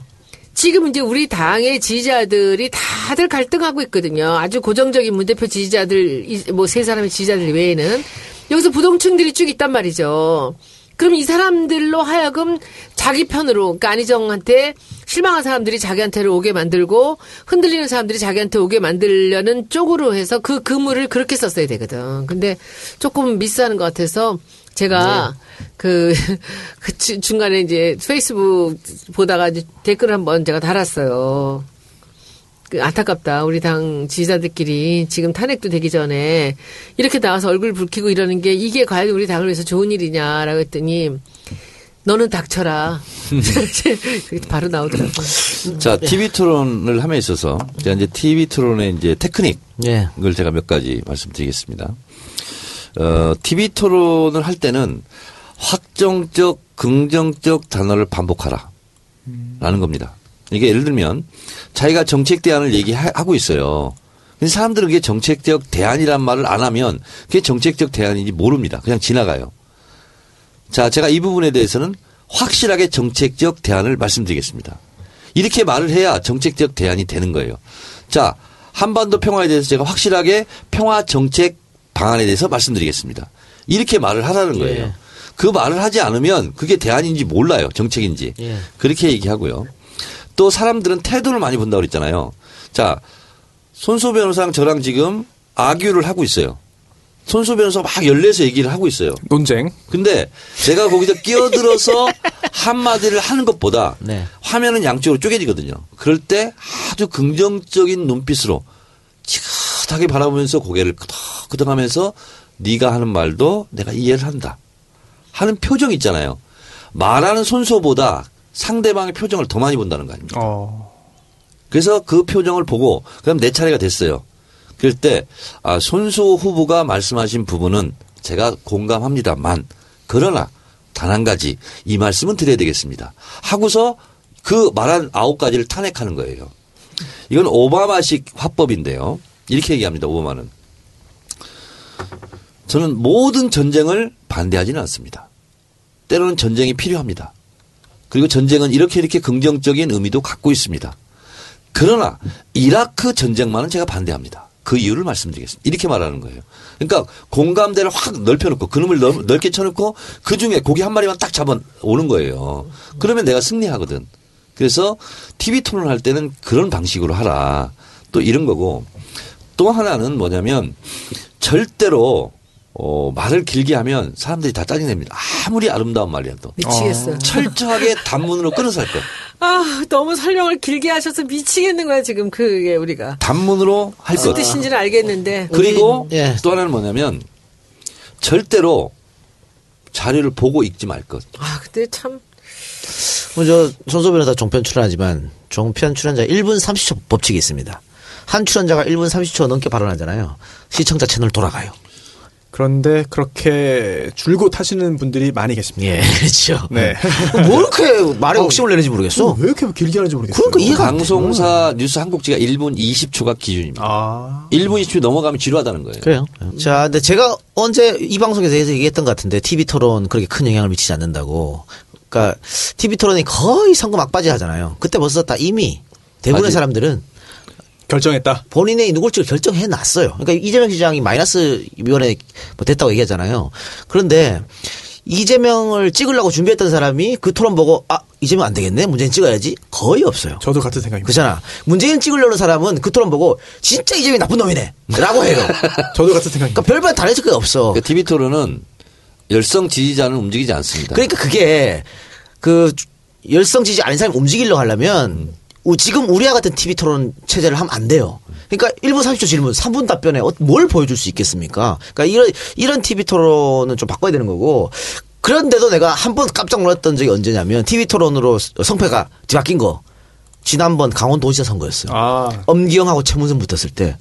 지금 이제 우리 당의 지지자들이 다들 갈등하고 있거든요. 아주 고정적인 문 대표 지지자들, 뭐 세 사람의 지지자들 외에는. 여기서 부동층들이 쭉 있단 말이죠. 그럼 이 사람들로 하여금 자기 편으로, 그러니까 안희정한테 실망한 사람들이 자기한테로 오게 만들고 흔들리는 사람들이 자기한테 오게 만들려는 쪽으로 해서 그 그물을 그렇게 썼어야 되거든. 근데 조금 미스하는 것 같아서 제가 그, 그 주- 중간에 이제 페이스북 보다가 이제 댓글 한번 제가 달았어요. 그 안타깝다. 우리 당 지지자들끼리 지금 탄핵도 되기 전에 이렇게 나와서 얼굴 붉히고 이러는 게 이게 과연 우리 당을 위해서 좋은 일이냐라고 했더니 너는 닥쳐라. 그게 바로 나오더라고요. 자, TV 토론을 함에 있어서 제가 이제 TV 토론의 이제 테크닉 예. 을 제가 몇 가지 말씀드리겠습니다. 어, TV 토론을 할 때는 확정적, 긍정적 단어를 반복하라. 라는 겁니다. 이게 예를 들면 자기가 정책 대안을 얘기하고 있어요. 근데 사람들은 그게 정책적 대안이란 말을 안 하면 그게 정책적 대안인지 모릅니다. 그냥 지나가요. 자, 제가 이 부분에 대해서는 확실하게 정책적 대안을 말씀드리겠습니다. 이렇게 말을 해야 정책적 대안이 되는 거예요. 자, 한반도 평화에 대해서 제가 확실하게 평화 정책 방안에 대해서 말씀드리겠습니다. 이렇게 말을 하라는 거예요. 예. 그 말을 하지 않으면 그게 대안인지 몰라요. 정책인지. 예. 그렇게 얘기하고요. 또 사람들은 태도를 많이 본다고 그랬잖아요. 자, 손소 변호사랑 저랑 지금 아규를 하고 있어요. 손소 변호사가 막 열내서 얘기를 하고 있어요. 논쟁. 근데 내가 거기서 끼어들어서 한마디를 하는 것보다 네. 화면은 양쪽으로 쪼개지거든요. 그럴 때 아주 긍정적인 눈빛으로 지긋하게 바라보면서 고개를 끄덕끄덕 하면서 네가 하는 말도 내가 이해를 한다. 하는 표정 있잖아요. 말하는 손소보다 상대방의 표정을 더 많이 본다는 거 아닙니까? 어. 그래서 그 표정을 보고 그다음 내 차례가 됐어요. 그럴 때 아, 손수 후보가 말씀하신 부분은 제가 공감합니다만 그러나 단 한 가지 이 말씀은 드려야 되겠습니다. 하고서 그 말한 아홉 가지를 탄핵하는 거예요. 이건 오바마식 화법인데요. 이렇게 얘기합니다. 오바마는 저는 모든 전쟁을 반대하지는 않습니다. 때로는 전쟁이 필요합니다. 그리고 전쟁은 이렇게 이렇게 긍정적인 의미도 갖고 있습니다. 그러나 이라크 전쟁만은 제가 반대합니다. 그 이유를 말씀드리겠습니다. 이렇게 말하는 거예요. 그러니까 공감대를 확 넓혀놓고 그놈을 넓, 넓게 쳐놓고 그 중에 고기 한 마리만 딱 잡아 오는 거예요. 그러면 내가 승리하거든. 그래서 TV 토론 할 때는 그런 방식으로 하라. 또 이런 거고 또 하나는 뭐냐면 절대로 어, 말을 길게 하면 사람들이 다 짜증냅니다. 아무리 아름다운 말이라도. 미치겠어요. 철저하게 단문으로 끊어서 할 거예요. 아, 너무 설명을 길게 하셔서 미치겠는 거야, 지금 그게 우리가. 단문으로 할 무슨 것. 뜻인지는 알겠는데. 그리고 우리- 예. 또 하나는 뭐냐면 절대로 자료를 보고 읽지 말 것. 아, 근데 참. 먼저 손소 변호사 종편 출연하지만 종편 출연자 1분 30초 법칙이 있습니다. 한 출연자가 1분 30초 넘게 발언하잖아요. 시청자 채널 돌아가요. 그런데 그렇게 줄곧 하시는 분들이 많이 계십니다. 예, 그렇죠. 네. 뭐 이렇게 말에 욕심을 내는지 모르겠어. 왜 이렇게 길게 하는지 모르겠어요. 그러니까 이해가 안 돼. 방송사 뉴스 한국지가 1분 20초가 기준입니다. 아. 1분 20초 넘어가면 지루하다는 거예요. 그래요. 자, 근데 제가 언제 이 방송에서 얘기했던 것 같은데 TV 토론 그렇게 큰 영향을 미치지 않는다고. 그러니까 TV 토론이 거의 선거 막바지 하잖아요. 그때 벌써 다 이미 대부분의 아직- 사람들은 결정했다. 본인의 누굴지를 결정해 놨어요. 그러니까 이재명 시장이 마이너스 위원회 뭐 됐다고 얘기하잖아요. 그런데 이재명을 찍으려고 준비했던 사람이 그 토론 보고 아 이재명 안 되겠네 문재인 찍어야지 거의 없어요. 저도 같은 생각입니다. 그렇잖아. 문재인 찍으려는 사람은 그 토론 보고 진짜 이재명이 나쁜 놈이네라고 해요. 저도 같은 생각입니다. 그러니까 별반 달라질 게 없어. 그러니까 TV 토론은 열성 지지자는 움직이지 않습니다. 그러니까 그게 그 열성 지지 아닌 사람이 움직이려고 하려면 우- 지금 우리와 같은 TV 토론 체제를 하면 안 돼요. 그러니까 1분 30초 질문, 3분 답변에 어- 뭘 보여줄 수 있겠습니까? 그러니까 이런, 이런 TV 토론은 좀 바꿔야 되는 거고. 그런데도 내가 한 번 깜짝 놀랐던 적이 언제냐면 TV 토론으로 성패가 뒤바뀐 거. 지난번 강원도지사 선거였어요. 아. 엄기영하고 최문선 붙었을 때.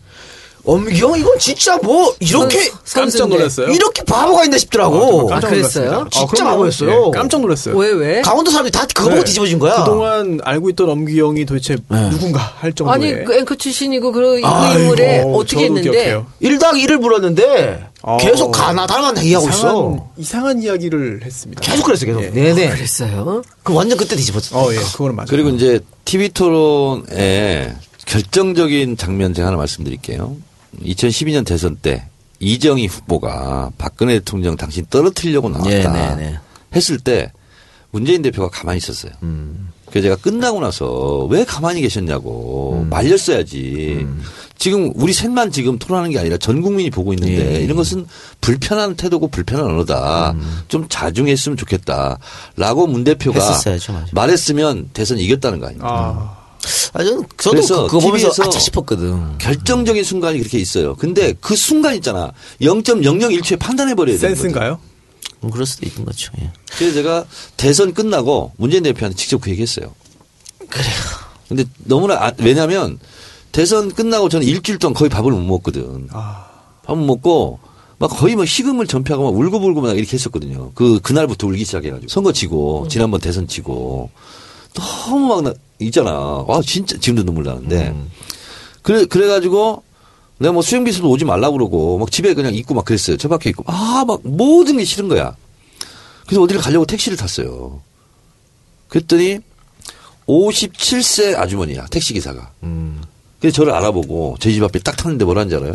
엄기영 이건 진짜 뭐 이렇게 선- 깜짝. 놀랐어요. 이렇게 바보가 있나 싶더라고. 깜짝 아, 그랬어요? 놀랐습니다. 진짜 그럼요. 바보였어요. 예, 깜짝 놀랐어요. 왜, 왜? 강원도 사람들이 다 그거 보고 네. 뒤집어진 거야. 그동안 알고 있던 엄기영이 도대체 네. 누군가 할 정도의 아니, 그 앵커 출신이고, 그, 그 아이고, 인물에 어, 어떻게 저도 했는데. 기억해요. 1당 1을 물었는데 어. 계속 가나다라만 얘기하고 이상한, 있어. 이상한 이야기를 했습니다. 계속 그랬어, 계속. 예. 네네. 그랬어요? 그 완전 그때 뒤집었어. 어, 예, 그거는 맞아요. 그리고 이제 TV 토론의 결정적인 장면 제가 하나 말씀드릴게요. 2012년 대선 때 이정희 후보가 박근혜 대통령 당신 떨어뜨리려고 나왔다 네, 네, 네. 했을 때 문재인 대표가 가만히 있었어요. 음. 그래서 제가 끝나고 나서 왜 가만히 계셨냐고 음. 말렸어야지. 지금 우리 셋만 지금 토론하는 게 아니라 전 국민이 보고 있는데 예. 이런 것은 불편한 태도고 불편한 언어다. 음. 좀 자중했으면 좋겠다 라고 문 대표가 했었어야죠. 말했으면 대선 이겼다는 거 아닙니까? 아, 아, 저는 저도 그래서 그거 보면서 아차 싶었거든. 결정적인 순간이 그렇게 있어요. 근데 그 순간 있잖아. 0.001초에 판단해 버려야 되는. 센스인가요? 뭐 그럴 수도 있는 거죠. 예. 그래서 제가 대선 끝나고 문재인 대표한테 직접 그 얘기했어요. 그래요. 근데 너무나 아- 왜냐하면 대선 끝나고 저는 일주일 동안 거의 밥을 못 먹거든. 아, 밥 못 먹고 막 거의 막 식음을 전폐하고 막 울고불고 막 이렇게 했었거든요. 그 그날부터 울기 시작해가지고 선거 지고 지난번 대선 지고 너무 막 나, 있잖아. 와 진짜 지금도 눈물 나는데 그래 그래가지고 내가 뭐 수영비서도 오지 말라 고 그러고 막 집에 그냥 있고 막 그랬어요. 저 밖에 있고 아 막 모든 게 싫은 거야. 그래서 어디를 가려고 택시를 탔어요. 그랬더니 57세 아주머니야 택시 기사가. 그래서 저를 알아보고 저희 집 앞에 딱 탔는데 뭐라는지 알아요?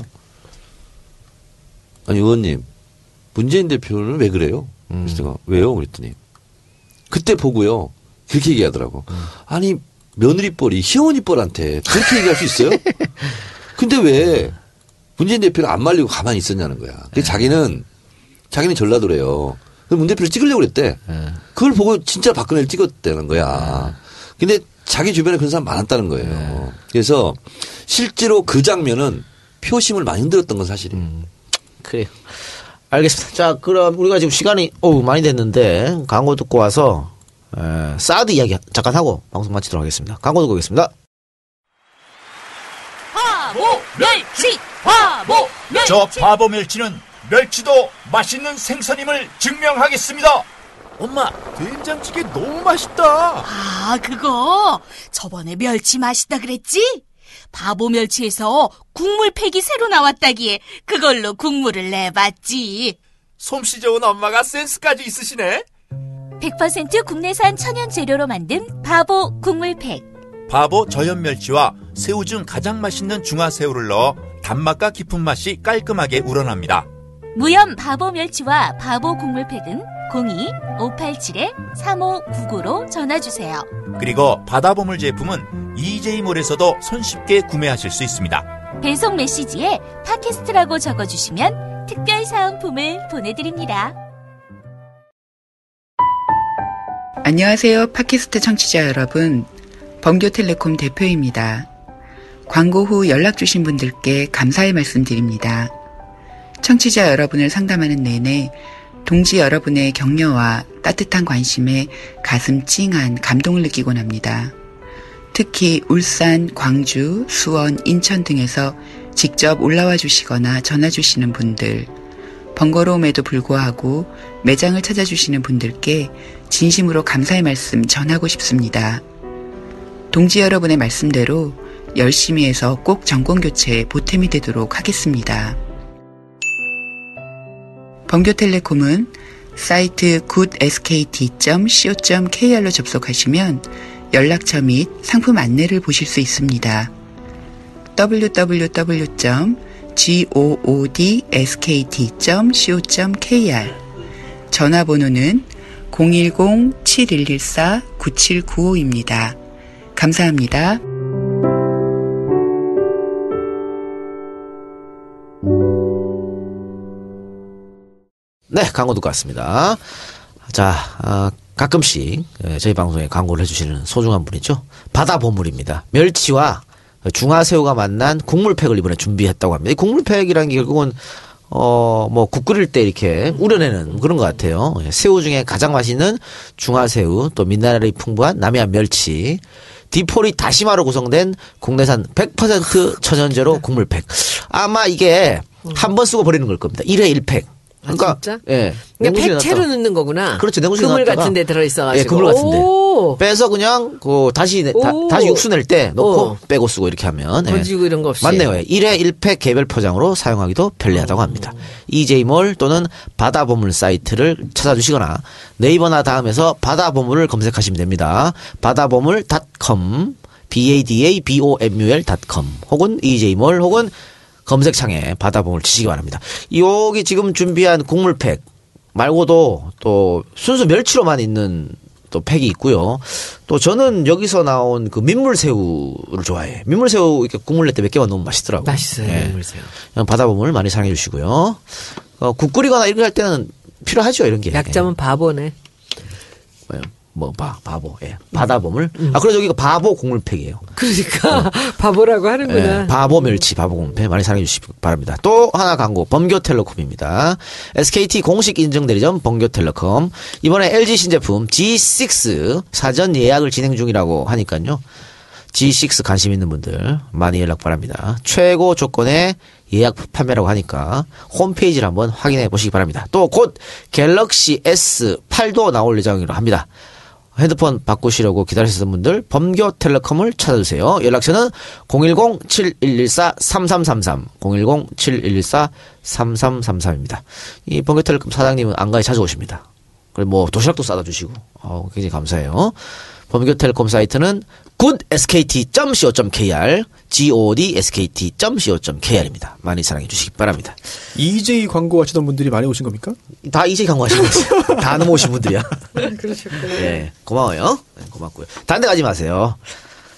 아니 의원님 문재인 대표는 왜 그래요? 그래서 제가 왜요? 그랬더니 그때 보고요 그렇게 얘기하더라고. 아니 며느리뻘이 시어머니뻘한테 그렇게 얘기할 수 있어요? 근데 왜 문재인 대표를 안 말리고 가만히 있었냐는 거야. 그 자기는 자기는 전라도래요. 그래서 문 대표를 찍으려고 그랬대. 그걸 보고 진짜 박근혜를 찍었다는 거야. 근데 자기 주변에 그런 사람 많았다는 거예요. 그래서 실제로 그 장면은 표심을 많이 흔들었던 건 사실이에요. 그래요. 알겠습니다. 자, 그럼 우리가 지금 시간이 어우 많이 됐는데 광고 듣고 와서 에, 사드 이야기 잠깐 하고 방송 마치도록 하겠습니다. 광고 듣고 오겠습니다. 화보 멸치 화보 멸치 저 바보 멸치는 멸치도 맛있는 생선임을 증명하겠습니다. 엄마, 된장찌개 너무 맛있다. 아, 그거 저번에 멸치 맛있다 그랬지? 바보 멸치에서 국물 팩이 새로 나왔다기에 그걸로 국물을 내봤지. 솜씨 좋은 엄마가 센스까지 있으시네. 100% 국내산 천연 재료로 만든 바보 국물팩 바보 저염 멸치와 새우 중 가장 맛있는 중화새우를 넣어 단맛과 깊은 맛이 깔끔하게 우러납니다. 무염 바보 멸치와 바보 국물팩은 02-587-3599로 전화주세요. 그리고 바다보물 제품은 EJ몰에서도 손쉽게 구매하실 수 있습니다. 배송 메시지에 팟캐스트라고 적어주시면 특별 사은품을 보내드립니다. 안녕하세요. 팟캐스트 청취자 여러분. 번교텔레콤 대표입니다. 광고 후 연락 주신 분들께 감사의 말씀 드립니다. 청취자 여러분을 상담하는 내내 동지 여러분의 격려와 따뜻한 관심에 가슴 찡한 감동을 느끼곤 합니다. 특히 울산, 광주, 수원, 인천 등에서 직접 올라와 주시거나 전화 주시는 분들, 번거로움에도 불구하고 매장을 찾아주시는 분들께 진심으로 감사의 말씀 전하고 싶습니다. 동지 여러분의 말씀대로 열심히 해서 꼭 정권교체에 보탬이 되도록 하겠습니다. 번교텔레콤은 사이트 goodskt.co.kr로 접속하시면 연락처 및 상품 안내를 보실 수 있습니다. www.goodskt.co.kr 전화번호는 010-7114-9795입니다. 감사합니다. 네, 광고 듣고 왔습니다. 자, 아, 가끔씩 예, 저희 방송에 광고를 해주시는 소중한 분이죠. 바다 보물입니다. 멸치와 중화새우가 만난 국물팩을 이번에 준비했다고 합니다. 이 국물팩이라는 게 결국은 어, 뭐, 국 끓일 때 이렇게 우려내는 그런 것 같아요. 예, 새우 중에 가장 맛있는 중화새우, 또 미네랄이 풍부한 남해안 멸치, 디폴이 다시마로 구성된 국내산 100% 천연제로 국물팩. 아마 이게 한 번 쓰고 버리는 걸 겁니다. 1회 1팩. 그러니까, 아, 진짜? 예. 그러니까 놨다가 넣는 거구나. 그렇죠. 냉동실에 그물 같은 데 들어 있어 가지고. 예, 그물 같은데. 오. 빼서 그냥 그 다시 내- 다, 오. 다시 육수 낼 때 넣고 어. 빼고 쓰고 이렇게 하면 예. 건지고 이런 거 없이. 맞네요. 예. 1회 1팩 개별 포장으로 사용하기도 편리하다고 합니다. EJ몰 또는 바다 보물 사이트를 찾아주시거나 네이버나 다음에서 바다 보물을 검색하시면 됩니다. 바다 보물.com badabomul.com 혹은 EJ몰 혹은 검색창에 바다보물 치시기 바랍니다. 여기 지금 준비한 국물팩 말고도 또 순수 멸치로만 있는 또 팩이 있고요. 또 저는 여기서 나온 그 민물새우를 좋아해. 민물새우 이렇게 국물 낼때 몇 개만 넣으면 맛있더라고요. 맛있어요. 예. 민물새우. 바다보물 많이 사랑해 주시고요. 어, 국 끓이거나 거할 때는 필요하죠, 이런 게. 약점은 바보네. 예. 뭐, 바, 바보. 예. 바다보물. 아, 그래서 여기가 바보 국물팩이에요. 그러니까 바보라고 하는구나. 예, 바보 멸치, 바보 공패 많이 사랑해 주시기 바랍니다. 또 하나 광고, 범교텔레콤입니다. SKT 공식 인증 대리점 범교텔레콤. 이번에 LG 신제품 G6 사전 예약을 진행 중이라고 하니까요. G6 관심 있는 분들 많이 연락 바랍니다. 최고 조건의 예약 판매라고 하니까 홈페이지를 한번 확인해 보시기 바랍니다. 또 곧 갤럭시 S8도 나올 예정이라 합니다. 핸드폰 바꾸시려고 기다리시던 분들 범교 텔레콤을 찾아주세요. 연락처는 010-7114-3333 010-7114-3333입니다. 이 범교 텔레콤 사장님은 안가에 자주 오십니다. 그리고 뭐 도시락도 싸다 주시고 어, 굉장히 감사해요. 범교 텔레콤 사이트는 godskt.co.kr, godskt.co.kr입니다. 많이 사랑해 주시기 바랍니다. EJ 광고 하시던 분들이 많이 오신 겁니까? 다 이제 광고 하시는 거지. 다 넘어오신 분들이야. 그러셨구나. 예, 고마워요. 네, 고맙고요. 다른 데 가지 마세요.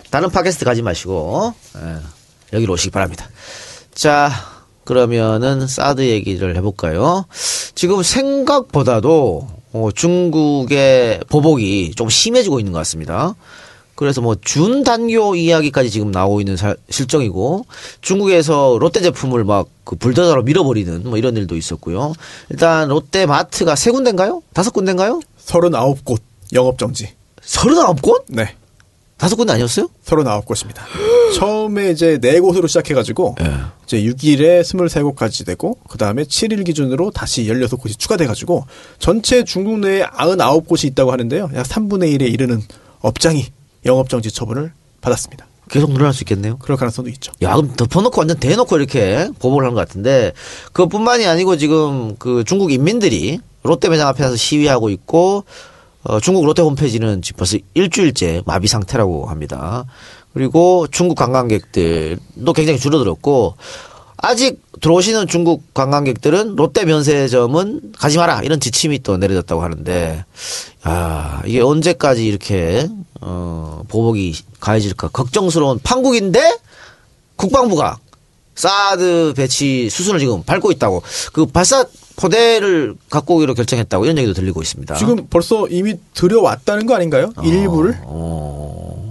다른 팟캐스트 가지 마시고, 예, 여기로 오시기 바랍니다. 자, 그러면은 사드 얘기를 해볼까요? 지금 생각보다도 어, 중국의 보복이 좀 심해지고 있는 것 같습니다. 그래서 뭐 준단교 이야기까지 지금 나오고 있는 사- 실정이고 중국에서 롯데 제품을 막 그 불더더로 밀어버리는 뭐 이런 일도 있었고요. 일단 롯데 마트가 세 군데인가요? 다섯 군데인가요? 39곳 영업 정지. 서른아홉 곳? 네. 다섯 군데 아니었어요? 39곳입니다. 처음에 이제 4곳으로 시작해가지고, 이제 6일에 23곳까지 되고, 그 다음에 7일 기준으로 다시 16곳이 추가돼가지고, 전체 중국 내에 99곳이 있다고 하는데요. 약 3분의 1에 이르는 업장이 영업정지 처분을 받았습니다. 계속 늘어날 수 있겠네요. 그럴 가능성도 있죠. 야, 그럼 덮어놓고 완전 대놓고 이렇게 보복을 한 것 같은데, 그것뿐만이 아니고 지금 그 중국 인민들이 롯데 매장 앞에 서 시위하고 있고, 어, 중국 롯데 홈페이지는 지금 벌써 일주일째 마비 상태라고 합니다. 그리고 중국 관광객들도 굉장히 줄어들었고, 아직 들어오시는 중국 관광객들은 롯데 면세점은 가지 마라 이런 지침이 또 내려졌다고 하는데 아 이게 언제까지 이렇게 어 보복이 가해질까 걱정스러운 판국인데 국방부가 사드 배치 수순을 지금 밟고 있다고 그 발사 포대를 갖고 오기로 결정했다고 이런 얘기도 들리고 있습니다. 지금 벌써 이미 들여왔다는 거 아닌가요? 일부를? 어,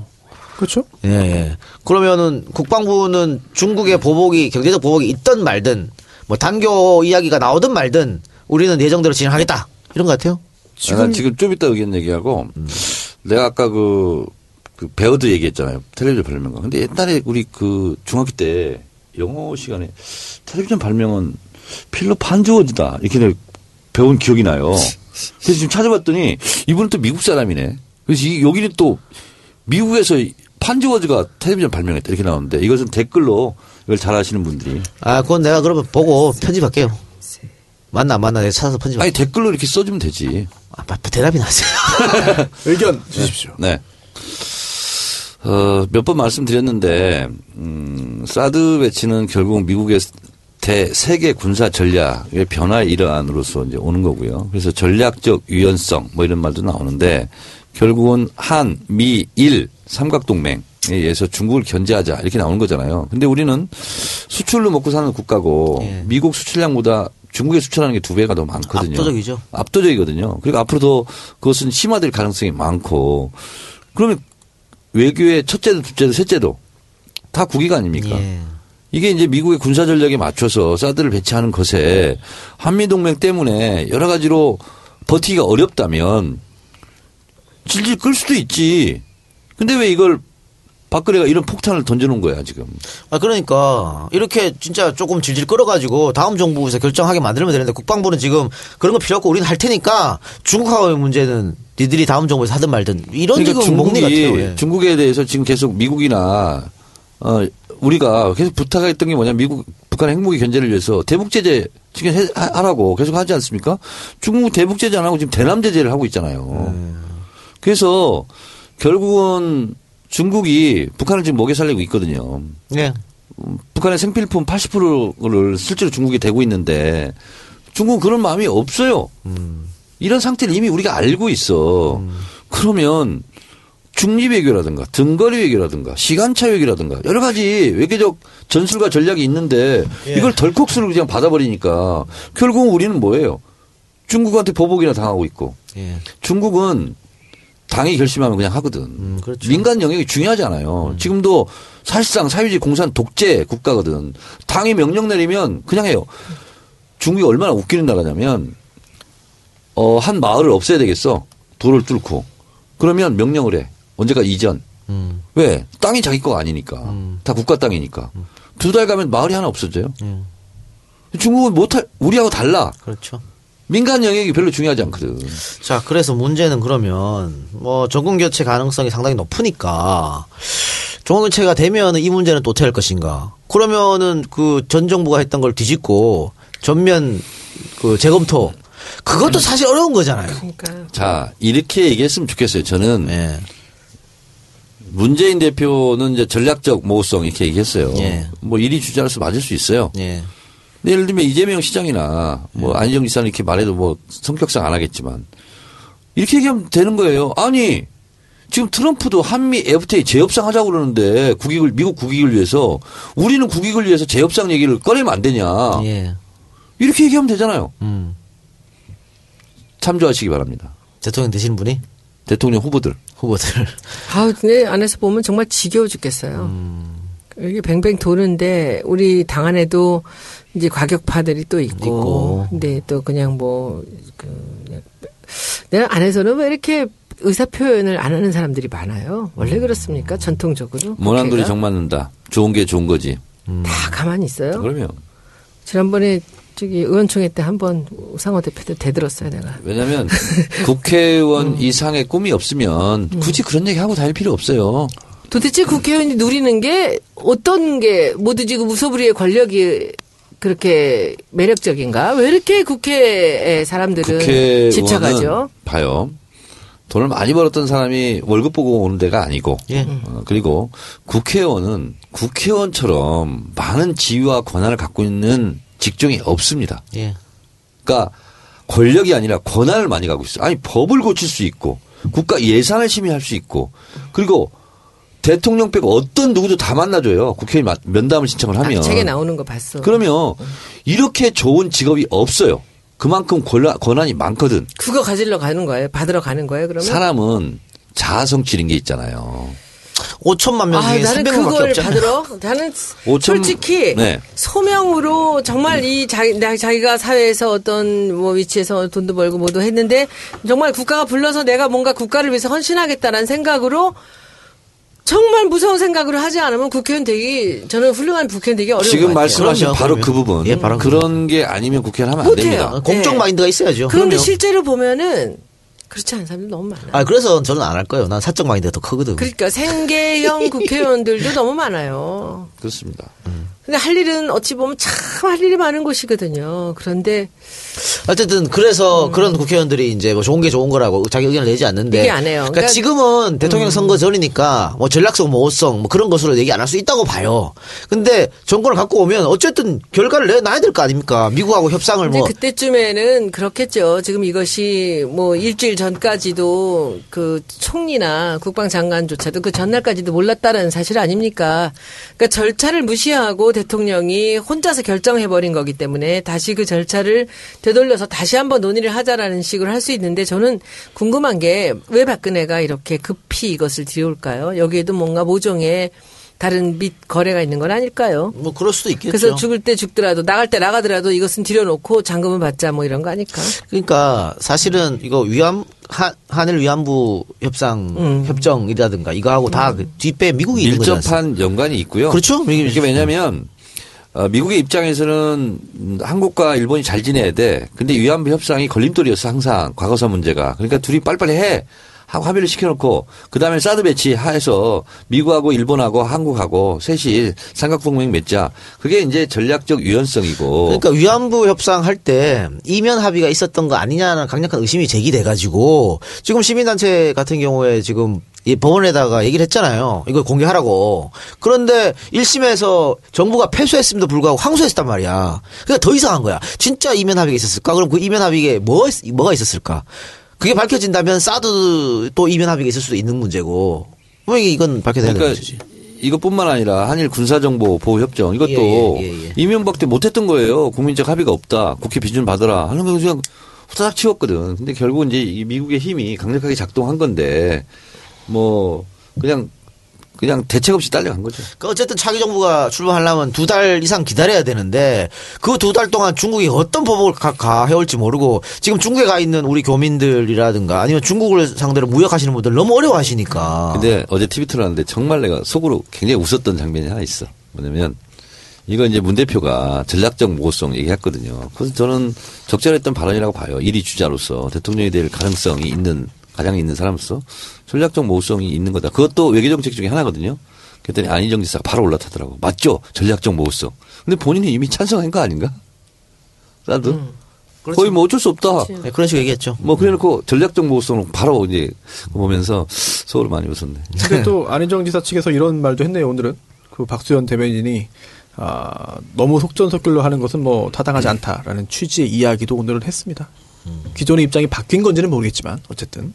그렇죠? 예, 예. 그러면은 국방부는 중국의 보복이 경제적 보복이 있든 말든 뭐 단교 이야기가 나오든 말든 우리는 예정대로 진행하겠다 이런 것 같아요. 지금 난 지금 좀 이따 의견 얘기하고 내가 아까 그, 그 배우들 얘기했잖아요. 텔레비전 발명가. 근데 옛날에 우리 그 중학교 때 영어 시간에 텔레비전 발명은 필립 한주워즈다 이렇게 내가 배운 기억이 나요. 그래서 지금 찾아봤더니 이분은 또 미국 사람이네. 그래서 이, 여기는 또 미국에서 판주워즈가 텔레비전 발명했다 이렇게 나오는데 이것은 댓글로 이걸 잘 아시는 분들이 아, 그건 내가 그러면 보고 편집할게요. 맞나 안 맞나 내가 찾아서 편집할게요. 아니 댓글로 이렇게 써주면 되지. 아, 마- 대답이 나세요. 의견 주십시오. 네. 어, 몇 번 말씀드렸는데, 음, 사드 배치는 결국 미국의 대, 세계 군사 전략의 변화의 일환으로서 이제 오는 거고요. 그래서 전략적 유연성 뭐 이런 말도 나오는데, 결국은 한, 미, 일, 삼각동맹에 의해서 중국을 견제하자 이렇게 나오는 거잖아요. 근데 우리는 수출로 먹고 사는 국가고, 예. 미국 수출량보다 중국에 수출하는 게 두 배가 더 많거든요. 압도적이죠. 압도적이거든요. 그리고 앞으로 더 그것은 심화될 가능성이 많고 그러면 외교의 첫째도 둘째도 셋째도 다 국위가 아닙니까? 예. 이게 이제 미국의 군사 전략에 맞춰서 사드를 배치하는 것에 한미 동맹 때문에 여러 가지로 버티기가 어렵다면 질질 끌 수도 있지. 근데 왜 이걸 박근혜가 이런 폭탄을 던져놓은 거야 지금. 아, 그러니까, 이렇게 진짜 조금 질질 끌어가지고 다음 정부에서 결정하게 만들면 되는데 국방부는 지금 그런 거 필요 없고 우리는 할 테니까 중국하고의 문제는 니들이 다음 정부에서 하든 말든 이런 그러니까 지금 것 같아요. 예. 중국에 대해서 지금 계속 미국이나 어 우리가 계속 부탁했던 게 뭐냐 미국 북한 핵무기 견제를 위해서 대북 제재 지금 하- 하라고 계속 하지 않습니까? 중국 대북 제재 안 하고 지금 대남 제재를 하고 있잖아요. 그래서 결국은 중국이 북한을 지금 먹여 살리고 있거든요. 예. 북한의 생필품 80%를 실제로 중국에 대고 있는데 중국은 그런 마음이 없어요. 이런 상태를 이미 우리가 알고 있어. 그러면 중립 외교라든가 등거리 외교라든가 시간차 외교라든가 여러 가지 외교적 전술과 전략이 있는데 이걸 덜컥스로 그냥 받아버리니까 결국은 우리는 뭐예요? 중국한테 보복이나 당하고 있고 예. 중국은 당이 결심하면 그냥 하거든. 음, 그렇죠. 민간 영역이 중요하잖아요. 지금도 사실상 사회주의 공산 독재 국가거든. 당이 명령 내리면 그냥 해요. 중국이 얼마나 웃기는 나라냐면 어, 한 마을을 없애야 되겠어. 도를 뚫고. 그러면 명령을 해. 언제까 이전. 음. 왜? 땅이 자기 거가 아니니까. 다 국가 땅이니까. 두 달 가면 마을이 하나 없어져요. 음. 중국은 못할, 우리하고 달라. 그렇죠. 민간 영역이 별로 중요하지 않거든. 자, 그래서 문제는 그러면 뭐 정권 교체 가능성이 상당히 높으니까 정권 교체가 되면 이 문제는 또 어떻게 할 것인가? 그러면은 그 전 정부가 했던 걸 뒤집고 전면 그 재검토 그것도 사실 어려운 거잖아요. 그러니까 자, 이렇게 얘기했으면 좋겠어요. 저는 예. 문재인 대표는 이제 전략적 모호성 이렇게 얘기했어요. 예. 뭐 1위 주자로서 맞을 수 있어요. 예. 예를 들면 이재명 시장이나 뭐 예. 안희정 지사는 이렇게 말해도 뭐 성격상 안 하겠지만 이렇게 얘기하면 되는 거예요. 아니 지금 트럼프도 한미 FTA 재협상 하자고 그러는데 국익을 미국 국익을 위해서 우리는 국익을 위해서 재협상 얘기를 꺼내면 안 되냐. 예. 이렇게 얘기하면 되잖아요. 음. 참조하시기 바랍니다. 대통령 되시는 분이 대통령 후보들. 후보들. 아우, 근데 안에서 보면 정말 지겨워 죽겠어요. 이게 뱅뱅 도는데 우리 당 안에도 이제 과격파들이 또 있고, 있고. 근데 또 그냥 뭐, 그, 내가 안에서는 왜 이렇게 의사 표현을 안 하는 사람들이 많아요? 원래 그렇습니까? 전통적으로. 모난 돌이 국회가? 정 맞는다. 좋은 게 좋은 거지. 다 가만히 있어요. 그러면 지난번에 저기 의원총회 때 한번 우상호 대표도 대들었어요, 내가. 왜냐하면 국회의원 이상의 꿈이 없으면 굳이 그런 얘기 하고 다닐 필요 없어요. 도대체 국회의원이 누리는 게 어떤 게 모두 지금 무소불위의 권력이 그렇게 매력적인가? 왜 이렇게 국회의 사람들은 집착하죠? 봐요. 돈을 많이 벌었던 사람이 월급 보고 오는 데가 아니고 예. 어, 그리고 국회의원은 국회의원처럼 많은 지위와 권한을 갖고 있는 직종이 없습니다. 예. 그러니까 권력이 아니라 권한을 많이 갖고 있어요. 아니 법을 고칠 수 있고 국가 예산을 심의할 수 있고 그리고 대통령 빼고 어떤 누구도 다 만나줘요. 국회의원 마- 면담을 신청을 하면. 아, 책에 나오는 거 봤어. 그러면 이렇게 좋은 직업이 없어요. 그만큼 권한, 권한이 많거든. 그거 가지러 가는 거예요? 받으러 가는 거예요? 그러면? 사람은 자아성취인 게 있잖아요. 5천만 명 아, 중에 나는 300명밖에 그걸. 받으러 나는 5천 솔직히 네. 소명으로 정말 이 자기 나- 자기가 사회에서 어떤 뭐 위치에서 돈도 벌고 뭐도 했는데 정말 국가가 불러서 내가 뭔가 국가를 위해서 헌신하겠다라는 생각으로 정말 무서운 생각으로 하지 않으면 국회의원 되기 저는 훌륭한 국회의원 되기 어려운 지금 것 같아요. 말씀하신 바로. 그 부분. 예, 바로 그 그런 게 아니면 국회의원 하면 안. 됩니다. 공적 네. 마인드가 있어야죠. 그런데 그럼요. 실제로 보면은 그렇지 않은 사람들 너무 많아요. 아, 그래서 저는 안 할 거예요. 난 사적 마인드가 더 크거든. 그러니까 생계형 국회의원들도 너무 많아요. 그렇습니다. 근데 할 일은 어찌 보면 참 할 일이 많은 곳이거든요. 그런데 어쨌든 그래서 그런 국회의원들이 이제 뭐 좋은 게 좋은 거라고 자기 의견을 내지 않는데 얘기 안 해요. 그러니까, 그러니까- 지금은 대통령 선거 전이니까 뭐 전략성 모호성 뭐 그런 것으로 얘기 안 할 수 있다고 봐요. 근데 정권을 갖고 오면 어쨌든 결과를 내놔야 될 거 아닙니까? 미국하고 협상을 뭐 그때쯤에는 그렇겠죠. 지금 이것이 뭐 일주일 전까지도 그 총리나 국방장관조차도 그 전날까지도 몰랐다는 사실 아닙니까? 그러니까 절차를 무시하고 대통령이 혼자서 결정해 버린 거기 때문에 다시 그 절차를 되돌려서 다시 한번 논의를 하자라는 식으로 할 수 있는데 저는 궁금한 게 왜 박근혜가 이렇게 급히 이것을 들여올까요? 여기에도 뭔가 모종의 다른 밑 거래가 있는 건 아닐까요? 뭐 그럴 수도 있겠죠. 그래서 죽을 때 죽더라도 나갈 때 나가더라도 이것은 들여놓고 잔금을 받자 뭐 이런 거 아닐까? 그러니까 사실은 이거 위안 한, 한일 위안부 협상 음. 협정이라든가 이거하고 다그 뒷배 미국이 있는 거잖아요. 밀접한 연관이 있고요. 그렇죠. 미국이 이게 왜냐하면 어, 미국의 입장에서는 음, 한국과 일본이 잘 지내야 돼. 근데 위안부 협상이 걸림돌이었어 항상 과거사 문제가. 그러니까 둘이 빨리빨리 해. 하고 합의를 시켜놓고 그 다음에 사드 배치 하에서 미국하고 일본하고 한국하고 셋이 삼각동맹 맺자. 그게 이제 전략적 유연성이고. 그러니까 위안부 협상 할 때 이면 합의가 있었던 거 아니냐는 강력한 의심이 제기돼 가지고 지금 시민단체 같은 경우에 지금 이 법원에다가 얘기를 했잖아요. 이걸 공개하라고. 그런데 1심에서 정부가 패소했음에도 불구하고 항소했단 말이야. 그러니까 더 이상한 거야. 진짜 이면 합의가 있었을까? 그럼 그 이면 합의에 뭐, 있- 뭐가 있었을까? 그게 밝혀진다면 사드 또 이면 합의가 있을 수도 있는 문제고. 분명히 이건 밝혀내야 되는 그러니까 문제지. 이것뿐만 아니라 한일 군사정보 보호 협정 이것도 예, 예, 예, 예. 이명박 때 못했던 거예요. 국민적 합의가 없다. 국회 비준 받으라 하는 거 그냥 후다닥 치웠거든. 근데 결국 이제 이 미국의 힘이 강력하게 작동한 건데 뭐 그냥 그냥 대책 없이 딸려간 거죠. 그 어쨌든 차기 정부가 출범하려면 두 달 이상 기다려야 되는데 그 두 달 동안 중국이 어떤 법을 가, 가 해올지 모르고 지금 중국에 가 있는 우리 교민들이라든가 아니면 중국을 상대로 무역하시는 분들 너무 어려워하시니까. 근데 어제 TV 틀었는데 정말 내가 속으로 굉장히 웃었던 장면이 하나 있어. 뭐냐면 이거 이제 문 대표가 전략적 모호성 얘기했거든요. 그래서 저는 적절했던 발언이라고 봐요. 1위 주자로서 대통령이 될 가능성이 있는 가장 있는 사람으로서 전략적 모호성이 있는 거다. 그것도 외교정책 중에 하나거든요. 그랬더니 안희정 지사가 바로 올라타더라고. 맞죠? 전략적 모호성. 근데 본인이 이미 찬성한 거 아닌가? 나도. 거의 뭐 어쩔 수 없다. 네, 그런 식으로 얘기했죠. 뭐 그래놓고 전략적 모호성을 바로 이제 보면서 속을 많이 웃었네. 근데 또 안희정 지사 측에서 이런 말도 했네요. 오늘은 그 박수현 대변인이 아, 너무 속전속결로 하는 것은 뭐 타당하지 않다라는 취지의 이야기도 오늘은 했습니다. 기존의 입장이 바뀐 건지는 모르겠지만 어쨌든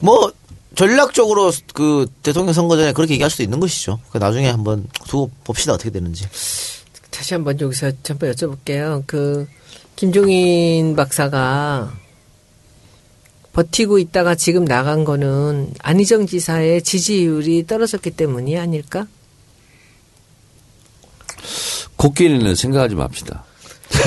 뭐 전략적으로 그 대통령 선거 전에 그렇게 얘기할 수도 있는 것이죠. 그 나중에 한번 두고 봅시다 어떻게 되는지. 다시 한번 여기서 잠깐 여쭤볼게요. 그 김종인 박사가 버티고 있다가 지금 나간 거는 안희정 지사의 지지율이 떨어졌기 때문이 아닐까? 곡기는 생각하지 맙시다.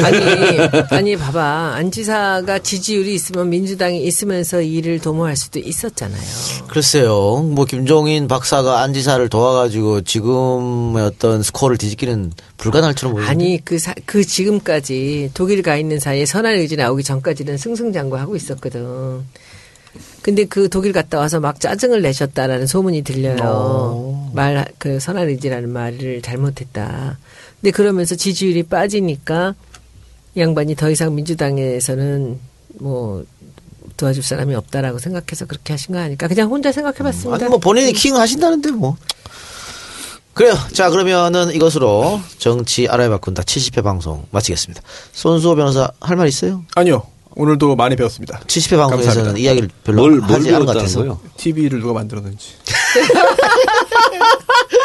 아니, 아니, 봐봐. 안 지사가 지지율이 있으면 민주당이 있으면서 일을 도모할 수도 있었잖아요. 글쎄요. 뭐 김종인 박사가 안지사를 도와가지고 지금의 어떤 스코어를 뒤집기는 불가능할 줄은 모르는데. 아니, 그, 사, 그 지금까지 독일 가 있는 사이에 선한 의지 나오기 전까지는 승승장구하고 있었거든. 근데 그 독일 갔다 와서 막 짜증을 내셨다라는 소문이 들려요. 말, 그 선한 의지라는 말을 잘못했다. 근데 그러면서 지지율이 빠지니까 이 양반이 더 이상 민주당에서는 뭐 도와줄 사람이 없다라고 생각해서 그렇게 하신 거 아닐까. 그냥 혼자 생각해봤습니다. 아니 뭐 본인이 킹 하신다는데 뭐. 그래요. 자 그러면은 이것으로 정치 알아야 바꾼다 70회 방송 마치겠습니다. 손수호 변호사 할 말 있어요? 아니요. 오늘도 많이 배웠습니다. 70회 방송에서는 감사합니다. 이야기를 별로 뭘, 뭘 하지 않은 것 배웠다는 같아서. 거예요? TV를 누가 만들었는지.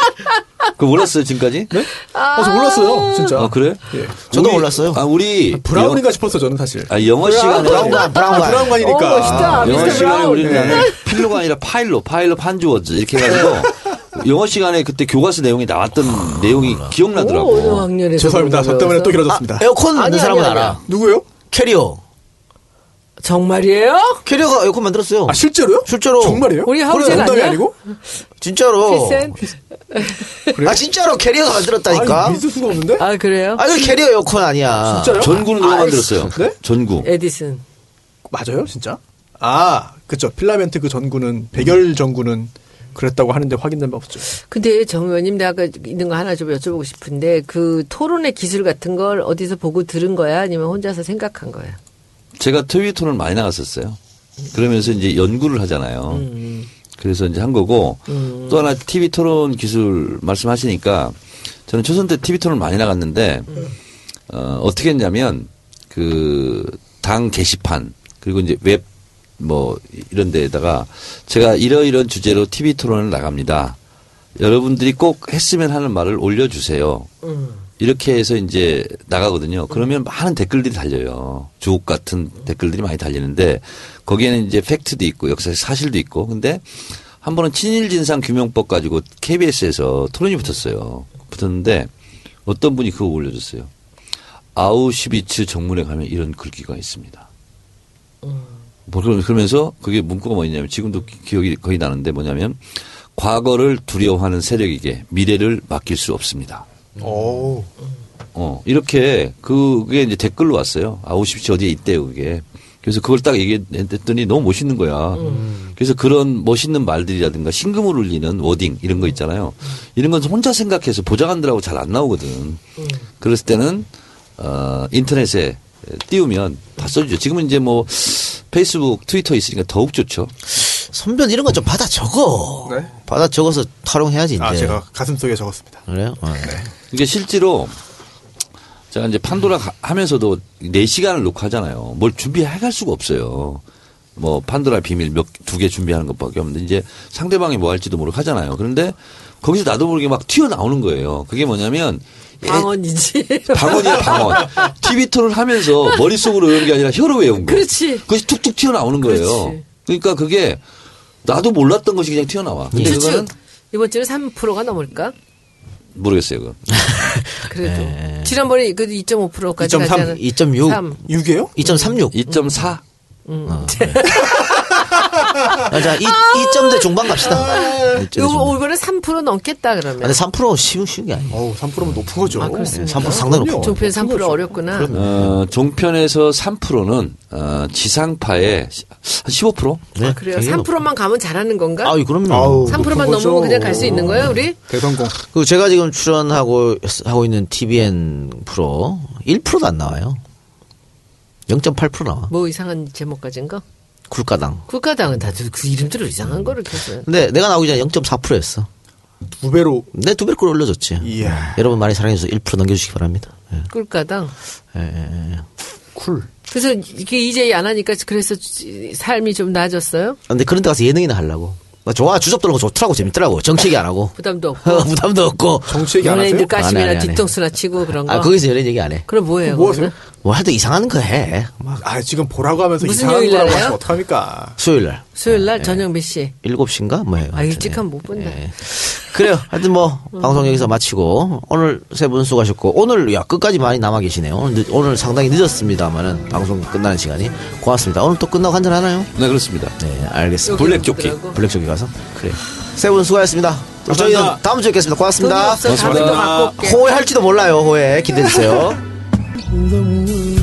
그 몰랐어요, 지금까지? 네? 아, 저 몰랐어요. 진짜. 아, 그래? 예. 저도 우리- 몰랐어요. 아, 우리. 브라운인가 싶었어 저는 사실. 영, 아, 영어 시간에. 브라운관 브라운관. 아, 브라운관이니까. 어, 멋있다. 영어 시간에. 우리는 네. 필로가 아니라 파일로, 파일로 판즈워스 이렇게 해가지고 영어 시간에 그때 교과서 내용이 나왔던 내용이 오, 어느 기억나더라고. 학년에서 죄송합니다. 저 때문에 거 또? 길어졌습니다. 에어컨 넣는 아니, 사람은 아니, 아니. 알아. 누구요? 캐리어. 정말이에요? 캐리어가 에어컨 만들었어요. 아 실제로요? 실제로. 정말이에요? 우리 하우젠 아니야? 아니고? 진짜로. 필센? 그래요? 아 진짜로 캐리어가 만들었다니까. 아니, 믿을 수가 없는데? 아, 그래요? 아니 캐리어 에어컨 아니야. 진짜요? 전구는 누가 아, 만들었어요? 네? 전구. 에디슨. 맞아요, 진짜? 아, 그쵸. 필라멘트 그 전구는 백열 전구는 그랬다고 하는데 확인된 바 없죠. 근데 정 의원님 내가 있는 거 하나 좀 여쭤보고 싶은데 그 토론의 기술 같은 걸 어디서 보고 들은 거야 아니면 혼자서 생각한 거야? 제가 트위터를 많이 나갔었어요. 그러면서 이제 연구를 하잖아요. 그래서 이제 한 거고 또 하나 TV 토론 기술 말씀하시니까 저는 초선 때 TV 토론 많이 나갔는데 어, 어떻게 했냐면 그 당 게시판 그리고 이제 웹 뭐 이런 데에다가 제가 이러이런 주제로 TV 토론을 나갑니다. 여러분들이 꼭 했으면 하는 말을 올려주세요. 이렇게 해서 이제 나가거든요. 그러면 많은 댓글들이 달려요. 주옥 같은 댓글들이 많이 달리는데 거기에는 이제 팩트도 있고 역사 사실도 있고 근데 한 번은 친일 진상 규명법 가지고 KBS에서 토론이 붙었어요. 붙었는데 어떤 분이 그거 올려줬어요. 아우슈비츠 정문에 가면 이런 글귀가 있습니다. 뭐 그러- 그러면서 그게 문구가 뭐였냐면 지금도 기- 기억이 거의 나는데 뭐냐면 과거를 두려워하는 세력에게 미래를 맡길 수 없습니다. 오. 어, 이렇게 그게 이제 댓글로 왔어요. 아우슈비츠 어디에 있대요, 그게. 그래서 그걸 딱 얘기했더니 너무 멋있는 거야. 그래서 그런 멋있는 말들이라든가 신금을 울리는 워딩 이런 거 있잖아요. 이런 건 혼자 생각해서 보좌관들하고 잘 안 나오거든. 그랬을 때는 어, 인터넷에 띄우면 다 써주죠. 지금은 이제 뭐 페이스북, 트위터 있으니까 더욱 좋죠. 선변 이런 거 좀 받아 적어. 네? 받아 적어서 탈용해야지 이제. 아, 제가 가슴 속에 적었습니다. 그래요? 어. 이게 실제로 제가 이제 판도라 가- 하면서도 4시간을 놓고 하잖아요. 뭘 준비해 갈 수가 없어요. 뭐 판도라 비밀 몇 두 개 준비하는 것밖에 없는데 이제 상대방이 뭐 할지도 모르고 하잖아요. 그런데 거기서 나도 모르게 막 튀어나오는 거예요. 그게 뭐냐면 예, 방언이지. 방언이야 방언. TV 토를 하면서 머릿속으로 외운 게 아니라 혀로 외운 거. 그렇지. 그것이 툭툭 튀어나오는 거예요. 그렇지. 그러니까 그게 나도 몰랐던 것이 그냥 튀어나와. 근데 이번 주 그거는 이번 주는 3%가 넘을까? 모르겠어요. 그건. 그래도 네. 지난번에 그 2.5%까지 2.3, 가지 않았 2.6. 3. 6이에요? 2.36. 2.4. 아, 자, 2, 2점대 중반 갑시다. 이 점대 요거. 이번에 3% 넘겠다 그러면. 근데 3% 쉬운, 쉬운 게 아니에요. 어우, 3%면 높은 거죠. 아, 그렇습니까? 3% 상당히 높죠. 종편 3% 어렵구나. 어, 종편에서 3%는 어, 지상파의 한 15%? 네, 아, 그래요? 되게 높- 3%만 가면 잘하는 건가? 아유, 그럼요. 아우. 3%만 높은 거죠. 넘으면 그냥 갈 수 있는 거예요, 우리? 대성공. 그 제가 지금 출연하고 하고 있는 TVN 프로 1%도 안 나와요. 0.8% 나와. 뭐 이상한 제목 가진 거? 쿨까당. 쿨까당은 다들 그 이름들을 이상한 거를 계속. 근데 내가 나오기 전에 0.4%였어. 두 배로 내두 배로 올려줬지. 이야. 여러분 많이 사랑해주셔서 1% 넘겨주시기 바랍니다. 예. 쿨까당. 예, 예, 예. 쿨. 그래서 이게 이제 안 하니까 그래서 삶이 좀 나아졌어요? 근데 그런 데 가서 예능이나 하려고. 나 좋아. 주접 들는 거 좋더라고. 재밌더라고. 정치 얘기 안 하고. 부담도 없고. 부담도 없고. 정치 얘기 안 하세요? 연예인들 까심이나. 뒤통수나 치고 그런 거. 아, 거기서 연예인 얘기 안 해. 그럼 뭐예요? 뭐? 하세요? 뭐 하여튼 이상한 거 해. 막 아, 지금 보라고 하면서 무슨 이상한 요일 거라고? 하시면 어떡합니까? 수요일 날. 수요일 날 저녁 몇 시? 7시인가? 뭐 해요. 아, 일찍 하면 못 본다. 예. 그래요. 하여튼 뭐, 방송 여기서 마치고, 오늘 세 분 수고하셨고, 오늘, 야, 끝까지 많이 남아 계시네요. 오늘, 늦- 오늘 상당히 늦었습니다만은, 방송 끝나는 시간이. 고맙습니다. 오늘 또 끝나고 한잔 하나요? 네, 그렇습니다. 네, 알겠습니다. 블랙 조끼. 오더라고. 블랙쪽에 가서. 그래. 세 분 수고하셨습니다. 저희는 다음 주에 뵙겠습니다. 고맙습니다. 다음에 또 갖고 올게. 호해 할지도 몰라요, 호해. 기대해주세요. the world.